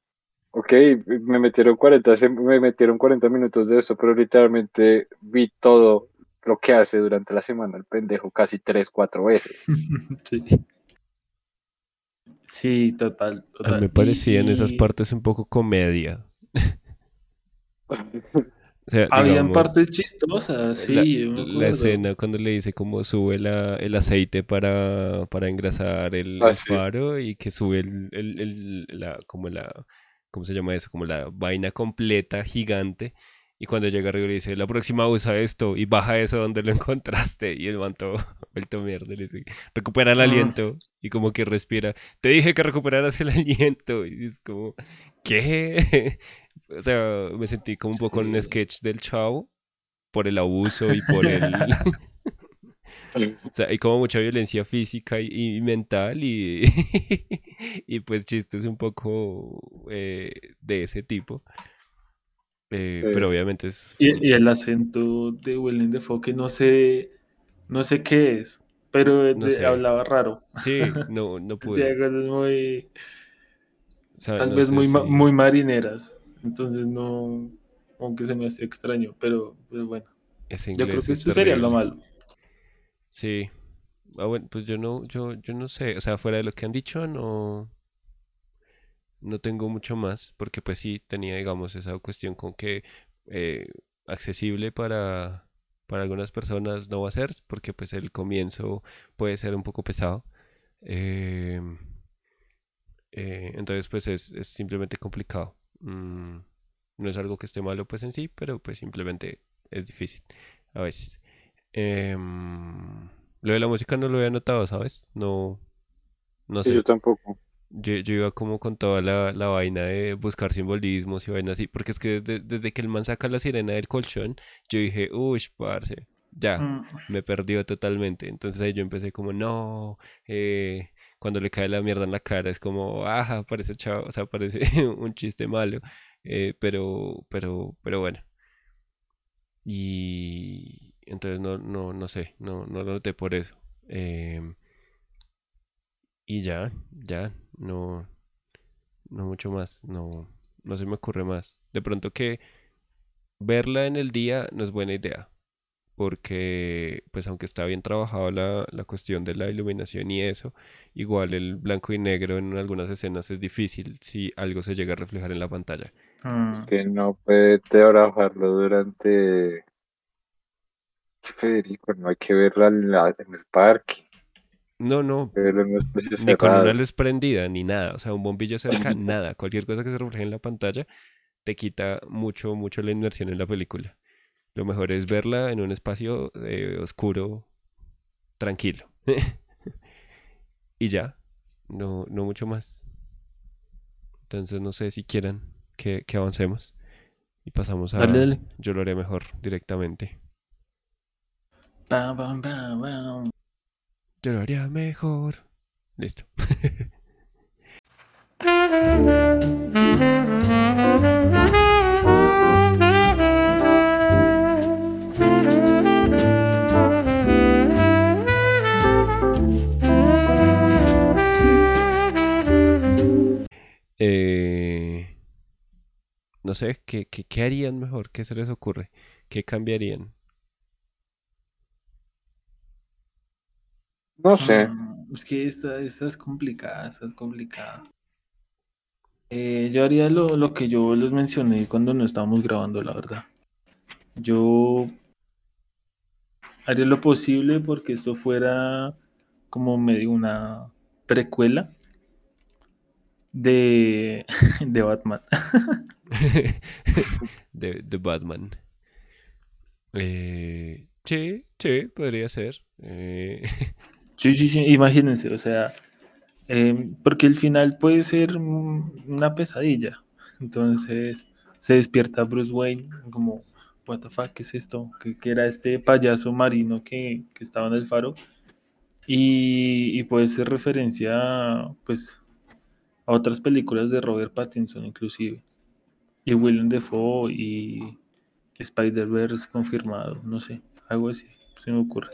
ok, me metieron 40, se- me metieron 40 minutos de eso, pero literalmente vi todo lo que hace durante la semana el pendejo casi 3, 4 veces. (laughs) sí. Sí, total. A total. mí me Y- parecían esas y partes un poco comedia. (laughs) O sea, Habían digamos, partes chistosas, la, sí, la acuerdo. escena cuando le dice cómo sube la, el aceite para, para engrasar el, Ah, el sí. faro y que sube el, el- el- la, como la, ¿cómo se llama eso? Como la vaina completa, gigante. Y cuando llega arriba le dice, la próxima usa esto y baja eso donde lo (laughs) encontraste. Y el man todo (laughs) vuelto mierda le dice, recupera el Ah. aliento. Y como que respira, te dije que recuperaras el (laughs) aliento. Y es como, ¿qué? O sea, me sentí como un poco en un sketch del chavo por el abuso y por el... (laughs) (laughs) O sea, hay como mucha violencia física y, y mental y, (laughs) y pues chistes un poco eh, de ese tipo. Eh, pero obviamente es... Y, y el acento de Willem Dafoe, que no sé, no sé qué es, pero No de- sé. hablaba raro. Sí, no, no pude. cosas muy, O sea, tal no vez sé muy, si- muy marineras. Entonces no, aunque se me hace extraño, pero, pero bueno. ese Yo creo que es eso sería lo malo. Sí. Ah, bueno, pues yo no, yo, yo no sé. O sea, fuera de lo que han dicho, no, no tengo mucho más. Porque pues sí, tenía, digamos, esa cuestión con que eh, accesible para, para algunas personas no va a ser. Porque pues el comienzo puede ser un poco pesado. Eh, eh, entonces pues es, es simplemente complicado. Mm, no es algo que esté malo pues en sí, pero pues simplemente es difícil a veces. Em, lo de la música no lo había notado, ¿sabes? No, no Sí, sé. yo tampoco. Yo, yo iba como con toda la, la vaina de buscar simbolismos y vainas así, porque es que desde, desde que el man saca la sirena del colchón, yo dije, uy, parce, ya, Mm, me perdió totalmente. Entonces ahí yo empecé como, no, eh, cuando le cae la mierda en la cara es como, ajá, parece chavo, o sea, parece (laughs) un chiste malo, eh, pero, pero, pero bueno. Y entonces no, no, no sé, no, no lo noté por eso. Em, y ya, ya, no, no mucho más, no, no se me ocurre más. De pronto que verla en el día no es buena idea, porque pues aunque está bien trabajado la, la cuestión de la iluminación y eso, igual el blanco y negro en algunas escenas es difícil si algo se llega a reflejar en la pantalla. mm. Es que no puede trabajarlo durante... ¿Qué, Federico? No hay que verla en, la- en el parque, No, no, espacio ni con una luz prendida, ni nada, o sea, un bombillo cerca, (laughs) nada, cualquier cosa que se refleje en la pantalla te quita mucho, mucho la inmersión en la película. Lo mejor es verla en un espacio eh, oscuro, tranquilo. (laughs) y ya, no, no mucho más. Entonces no sé si quieran que, que avancemos y pasamos a... Dale, dale. Yo lo haré mejor directamente. Yo lo haría mejor. Listo. (laughs) Eh, no sé, ¿qué, qué, qué harían mejor? ¿Qué se les ocurre? ¿Qué cambiarían? No sé. Mm, Es que esta, esta es complicada, esta es complicada. Eh, yo haría lo, lo que yo les mencioné cuando no estábamos grabando, la verdad. Yo haría lo posible porque esto fuera como medio una precuela de, (laughs) de Batman. (laughs) de, de Batman. Eh, sí, sí, podría ser. Eh, (laughs) Sí, sí, sí, imagínense, o sea, em, porque el final puede ser una pesadilla. Entonces se despierta Bruce Wayne como, what the fuck, ¿qué es esto? Que, que era este payaso marino que, que estaba en el faro. Y, y puede ser referencia, pues, a otras películas de Robert Pattinson inclusive. Y Willem Dafoe y Spider-Verse confirmado, no sé, algo así, se me ocurre.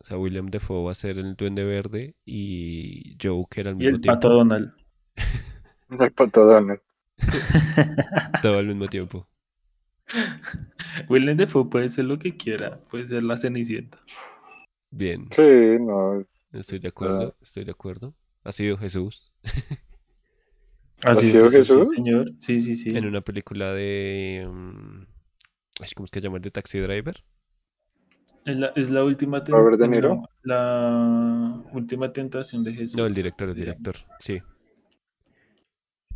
o sea, William Defoe va a ser el Duende Verde y Joker al Y mismo el tiempo. pato Donald. (laughs) El pato Donald. (laughs) Todo al mismo tiempo. (laughs) Willem Dafoe puede ser lo que quiera, puede ser la Cenicienta. Bien, Sí, no. es- estoy de acuerdo, estoy de acuerdo. Ha sido Jesús ¿Ha Así sido es, sí, Jesús? señor. Sí, sí, sí. en una película de... mm, ¿Cómo es que se llama? De Taxi Driver. Es la, es la última ten- Robert De no, Niro. la última tentación de Jesús. No, el director, el director, sí.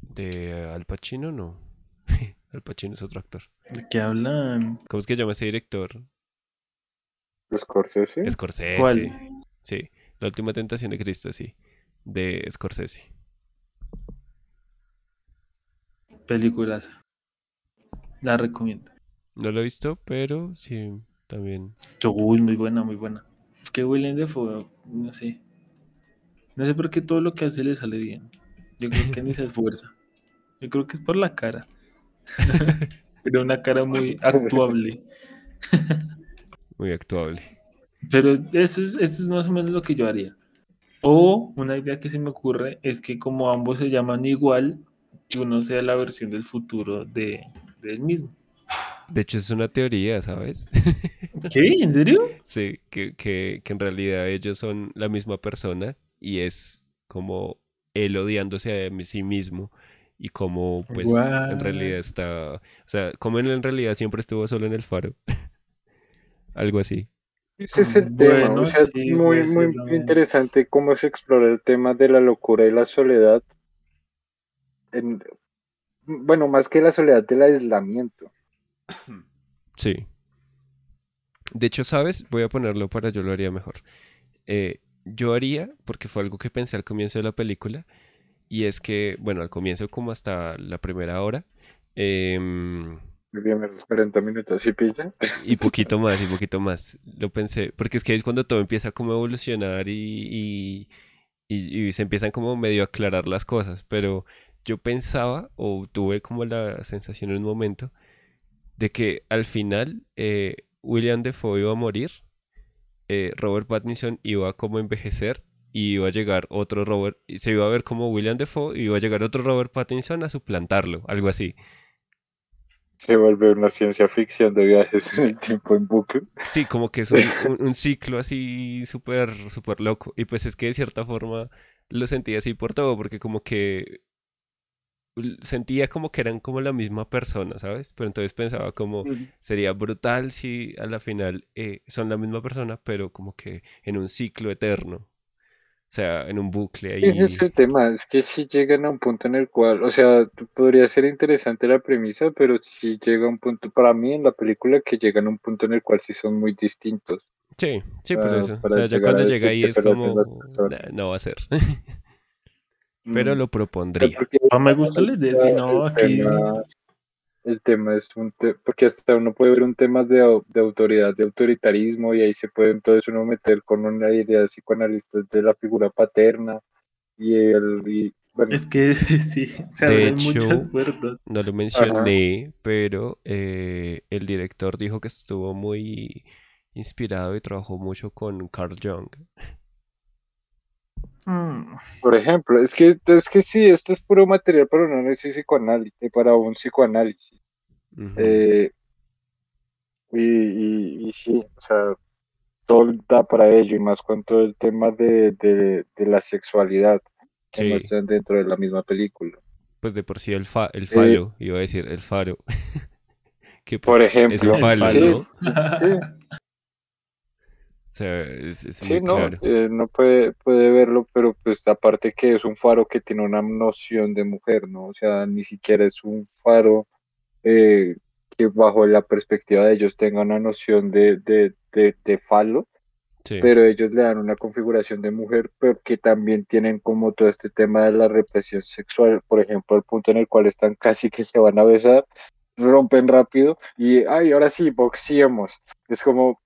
De Al Pacino, no. (laughs) Al Pacino es otro actor. ¿De qué hablan? ¿Cómo es que llama ese director? Scorsese. Scorsese. ¿Cuál? Sí, La última tentación de Cristo, sí. De Scorsese. Películas. La recomiendo. No lo he visto, pero sí, también. Uy, muy buena, muy buena. Es que Willem Dafoe, no sé. No sé por qué todo lo que hace le sale bien. Yo creo que ni se esfuerza. Yo creo que es por la cara. (laughs) Pero una cara muy actuable. (laughs) Muy actuable. Pero eso es, eso es más o menos lo que yo haría. O una idea que se me ocurre es que como ambos se llaman igual, que uno sea la versión del futuro de, del mismo. De hecho, es una teoría, ¿sabes? (laughs) ¿Qué? ¿En serio? Sí, que, que, que en realidad ellos son la misma persona y es como él odiándose a sí mismo y como pues en realidad está, o sea, como él en realidad siempre estuvo solo en el faro. (laughs) Algo así. Ese es el tema. Bueno, O sea, sí, muy, muy interesante cómo se explora el tema de la locura y la soledad. En, bueno, más que la soledad del aislamiento. (clears throat) Sí. De hecho, ¿sabes? Voy a ponerlo para yo lo haría mejor. Eh, yo haría, porque fue algo que pensé al comienzo de la película, y es que, bueno, al comienzo como hasta la primera hora, em, Los primeros 40 minutos y pilla. y (laughs) poquito más, y poquito más, lo pensé, porque es que es cuando todo empieza como a evolucionar y, y, y- y se empiezan como medio a aclarar las cosas, pero yo pensaba, o tuve como la sensación en un momento, de que al final eh, William Defoe iba a morir, eh, Robert Pattinson iba a como envejecer y iba a llegar otro Robert, y se iba a ver como William Defoe y iba a llegar otro Robert Pattinson a suplantarlo, algo así. Se vuelve una ciencia ficción de viajes en el tiempo en bucle. Sí, como que es un, un- un ciclo así súper, súper loco. Y pues es que de cierta forma lo sentía así por todo, porque como que sentía como que eran como la misma persona, ¿sabes? Pero entonces pensaba como sería brutal si a la final eh, son la misma persona, pero como que en un ciclo eterno. O sea, en un bucle ahí. Ese es el tema, es que si llegan a un punto en el cual, o sea, podría ser interesante la premisa, pero si llega a un punto, para mí en la película, que llegan a un punto en el cual sí son muy distintos. Sí, sí, por Ah, eso. O sea, ya cuando llega ahí es como, las personas. "Nah, no va a ser. Pero Mm. lo propondría. Porque Ah, me gusta la idea, no, aquí- tema- el tema es un tema, porque hasta uno puede ver un tema de, au- de autoridad, de autoritarismo, y ahí se puede entonces uno meter con una idea psicoanalista de la figura paterna, y el, y, bueno, Es que (laughs) sí, se De hecho, muchas puertas. No lo mencioné, pero eh, el director dijo que estuvo muy inspirado y trabajó mucho con Carl Jung. Mm, por ejemplo, es que, es que sí, esto es puro material para un análisis psicoanálisis, para un psicoanálisis. Eh, y, y, y sí, o sea, todo da para ello, y más con todo el tema de, de, de la sexualidad que Sí, muestran dentro de la misma película. pues de por sí el, fa- el falo, iba a decir el faro. (laughs) que Por pues, es ejemplo, un falo, sí. ¿no? Sí, sea, es, es Sí, muy no, claro. eh, no puede, puede verlo, pero pues aparte que es un faro que tiene una noción de mujer, ¿no? O sea, ni siquiera es un faro eh, que bajo la perspectiva de ellos tenga una noción de, de, de, de falo, Sí, pero ellos le dan una configuración de mujer, pero que también tienen como todo este tema de la represión sexual, por ejemplo, el punto en el cual están (laughs) casi que se van a besar, rompen rápido y, ay, ahora sí, boxeemos. Es como,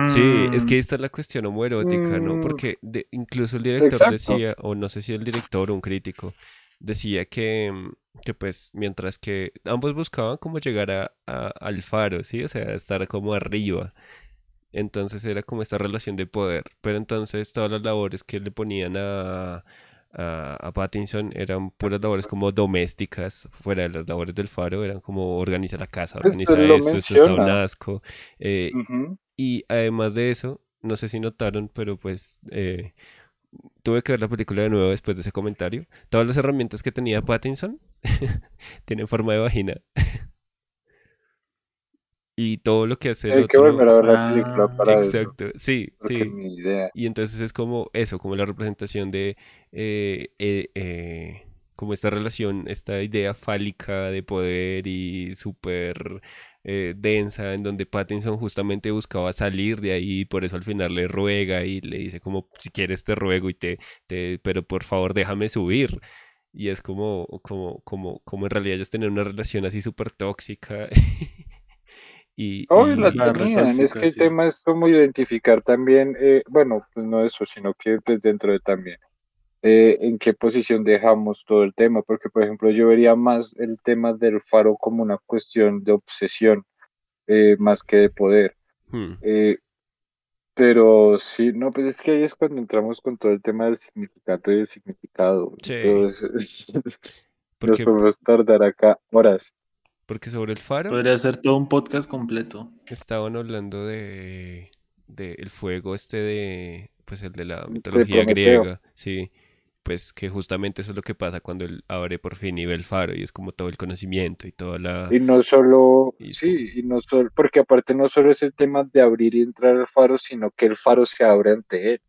Sí, es que Mm, esta es la cuestión homoerótica, ¿no? mm, Porque de- incluso el director exacto. decía, o no sé si el director o un crítico, decía que, mm, que pues mientras que ambos buscaban como llegar a, a- al faro, ¿sí? O sea, estar como arriba. Entonces era como esta relación de poder. Pero entonces todas las labores que le ponían a, a, a Pattinson eran puras labores como domésticas, fuera de las labores del faro, eran como organiza la casa, organiza lo esto, esto está un asco. eh, Ujú. Y además de eso, no sé si notaron, pero pues eh, tuve que ver la película de nuevo después de ese comentario. Todas las herramientas que tenía Pattinson (laughs) tienen forma de vagina. (laughs) Y todo lo que hace el Hay que volver a ver la película ah, para eso, exacto, sí, porque sí. ni idea. Y entonces es como eso, como la representación de eh, eh, eh, como esta relación, esta idea fálica de poder y súper eh, densa, en donde Pattinson justamente buscaba salir de ahí, y por eso al final le ruega y le dice como, si quieres te ruego y te, te, pero por favor déjame subir. Y es como, como, como, como en realidad ellos tenían una relación así súper tóxica. (laughs) Y, Obvio la y, la tenían, es que el tema es como identificar también, eh, bueno, pues no eso, sino que dentro de también, eh, en qué posición dejamos todo el tema, porque por ejemplo yo vería más el tema del faro como una cuestión de obsesión, eh, más que de poder. hmm, Eh, pero sí, no, pues es que ahí es cuando entramos con todo el tema del significado y el significado. sí, Entonces, (laughs) nos porque, podemos tardar acá horas. porque sobre el faro Podría ser todo un podcast completo. estaban hablando de, de el fuego este de, pues el de la mitología griega, sí, pues que justamente eso es lo que pasa cuando él abre por fin y ve el faro y es como todo el conocimiento y toda la, Y no solo, y sí, y no solo, porque aparte no solo es el tema de abrir y entrar al faro, sino que el faro se abre ante él,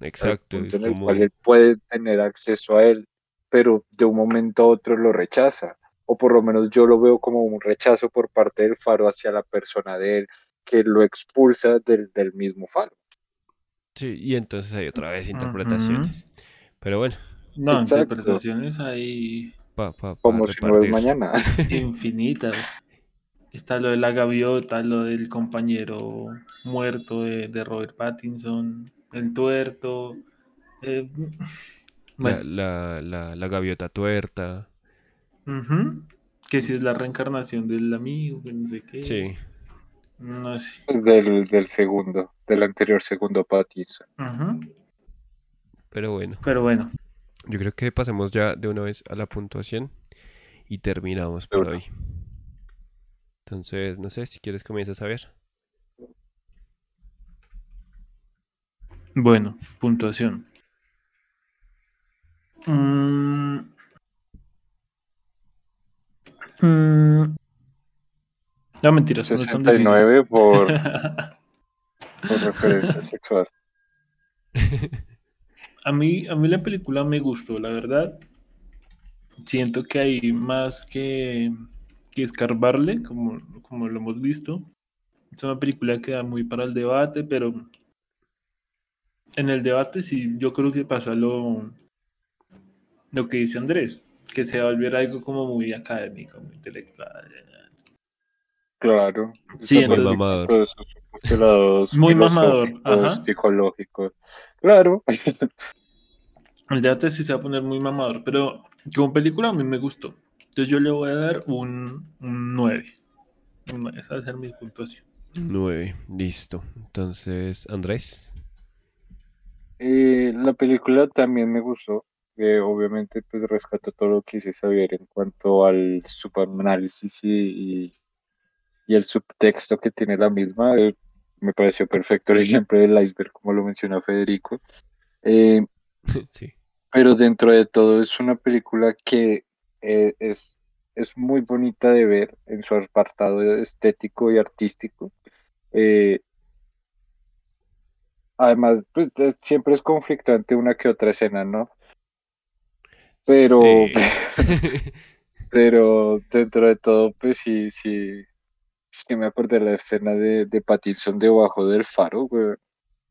exacto, es en el cual él puede tener acceso a él, pero de un momento a otro lo rechaza, o por lo menos yo lo veo como un rechazo por parte del faro hacia la persona de él, que lo expulsa del, del mismo faro. sí, y entonces hay otra vez interpretaciones, pero bueno, No, Exacto, interpretaciones hay pa, pa, pa como si no es repartir. mañana. (laughs) infinitas. Está lo de la gaviota, lo del compañero muerto de, de Robert Pattinson, el tuerto. eh, (laughs) bueno, La, la, la, la gaviota tuerta, que si es la reencarnación del amigo, que no sé qué. sí, No sé. del, del segundo, del anterior segundo Pattinson. Pero bueno, Pero bueno, yo creo que pasemos ya de una vez a la puntuación y terminamos por hoy. Entonces, no sé si quieres comienzas a ver. bueno, puntuación. Mm, mm, no, mentiras, no es tan difícil. 69 por, (laughs) por referencia sexual. (laughs) A mí, a mí la película me gustó, la verdad. Siento que hay más que, que escarbarle, como, como lo hemos visto. Es una película que da muy para el debate, pero en el debate sí, yo creo que pasa lo, lo que dice Andrés, que se va a volver algo como muy académico, muy intelectual. Claro. Sí, Muy entonces, película, mamador. muy mamador, ajá. psicológicos. Claro. El debate sí se va a poner muy mamador, pero como película a mí me gustó. Entonces yo le voy a dar un, un 9. Un nueve, Esa va a ser mi puntuación. 9, listo. Entonces, Andrés. Eh, la película también me gustó. Eh, obviamente, pues rescato todo lo que hice saber en cuanto al subanálisis y, y, y el subtexto que tiene la misma. Eh, me pareció perfecto el ejemplo del iceberg, como lo menciona Federico. Eh, (laughs) sí. pero dentro de todo es una película que eh, es, es muy bonita de ver en su apartado estético y artístico. Eh, además, pues es- siempre es conflictante una que otra escena, ¿no? Pero, Sí. (laughs) pero dentro de todo, pues sí, sí, es que me acordé de la escena de, de Pattinson debajo del faro, güey,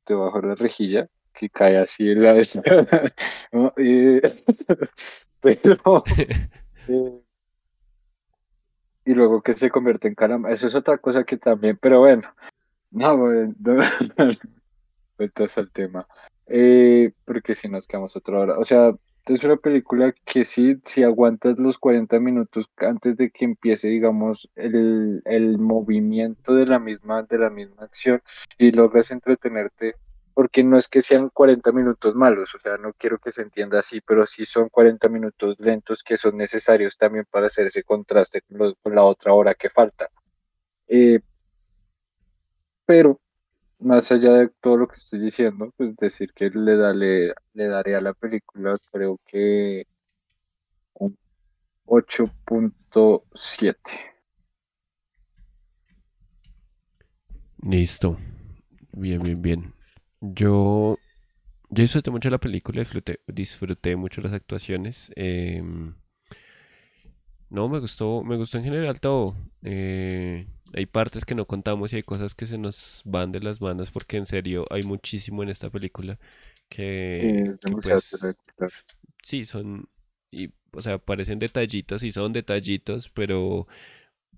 debajo de la rejilla, que cae así en la... (laughs) ¿no? Y- (laughs) pero... (laughs) eh, y luego que se convierte en calamar. Eso es otra cosa que también, pero bueno, no, bueno, no, al tema. Eh, porque si nos quedamos otra hora. O sea, es una película que sí, si aguantas los 40 minutos antes de que empiece, digamos, el, el movimiento de la misma, de la misma acción y logras entretenerte, porque no es que sean 40 minutos malos, o sea, no quiero que se entienda así, pero sí son 40 minutos lentos que son necesarios también para hacer ese contraste con, lo- con la otra hora que falta. Eh, pero más allá de todo lo que estoy diciendo, pues decir que le, da, le, daré a la película, creo que un 8.7. Listo. Bien, bien, bien. Yo, yo disfruté mucho la película, disfruté, disfruté mucho las actuaciones. em, no, me gustó, me gustó en general todo. Eh, hay partes que no contamos y hay cosas que se nos van de las manos porque en serio hay muchísimo en esta película que, pues sí, son, y, o sea, parecen detallitos y son detallitos, pero,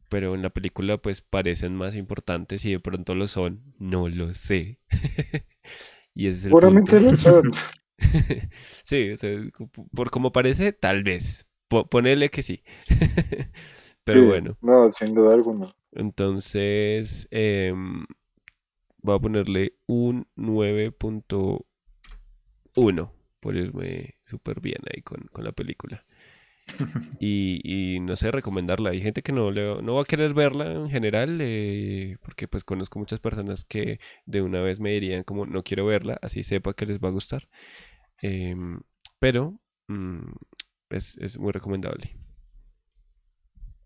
pero en la película pues parecen más importantes y de pronto lo son, no lo sé. (laughs) Y ese es el punto. Lo son. (laughs) Sí, o sea, cu- por como parece, tal vez. Po- ponele que sí. (laughs) Pero Sí, bueno, No, sin duda alguna. Entonces em, voy a ponerle un 9.1 por irme súper bien ahí con, con la película. (laughs) Y, y no sé, recomendarla. Hay gente que no, le- no va a querer verla en general, eh, porque pues conozco muchas personas que de una vez me dirían como no quiero verla, así sepa que les va a gustar. Em, pero mm, es, es muy recomendable.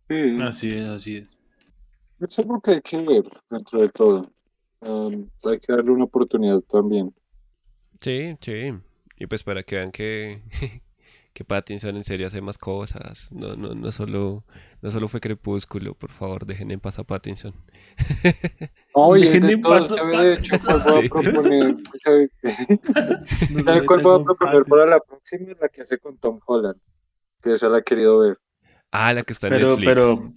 Sí, Así es, así es. Es algo que hay que ver dentro de todo. Um, hay que darle una oportunidad también. Sí, sí. Y pues para que vean que, (laughs) que Pattinson en serio hace más cosas. No, no, no solo, no solo fue Crepúsculo, por favor, dejen en paz a Pattinson. (laughs) Oye, Dejen de en paz a ¿sabe? De hecho, ¿cuál voy a proponer? (laughs) ¿Sabe, No se ¿sabe cuál voy a proponer Pattinson. para la próxima? La que hace con Tom Holland. Que esa la he querido ver. Ah, la que está en Pero, Netflix. pero,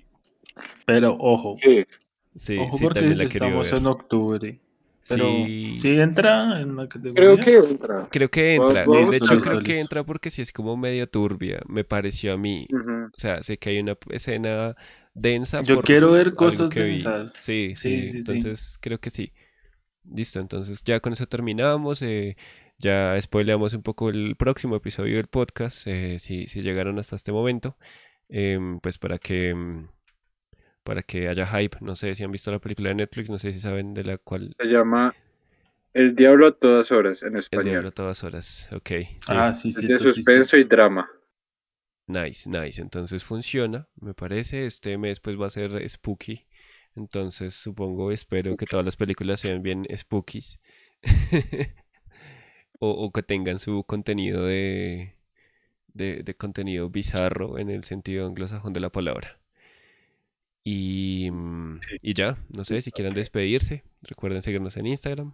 pero, ojo. Sí, Sí, Ojo sí, porque la estamos ver. en octubre. Pero, Sí, ¿sí entra en la categoría? creo que entra. creo que entra. De hecho, listo, creo que entra porque sí es como medio turbia, me pareció a mí. O sea, sé que hay una escena densa Yo por quiero ver cosas densas. Sí, Sí, sí, sí, sí. entonces creo que sí. Listo, entonces ya con eso terminamos. eh, ya spoileamos un poco el próximo episodio del podcast, eh, si, si llegaron hasta este momento. em, pues para que, em, para que haya hype. No sé si han visto la película de Netflix, no sé si saben de la cual Se llama El Diablo a todas horas en El Diablo español. a todas horas. Ok, sí. Ah, sí, Es sí. de sí, suspenso sí. y drama. Nice, nice. Entonces funciona, me parece. Este mes pues va a ser spooky. Entonces supongo, espero que todas las películas sean bien spookies. (laughs) o, o que tengan su contenido de, de, de contenido bizarro en el sentido anglosajón de la palabra. Y, mm, y ya, no sé si quieran despedirse. Recuerden seguirnos en Instagram.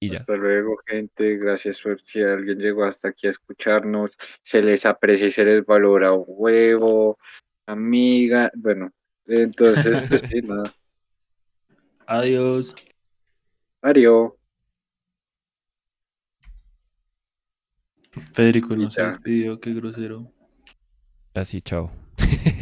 Y ya. Hasta luego, gente. Gracias por si alguien llegó hasta aquí a escucharnos. Se les aprecia y se les valora un huevo, amiga. Bueno, entonces, pues sí, (laughs) nada. Adiós. Adiós. Federico no se despidió, qué grosero. Así, chao.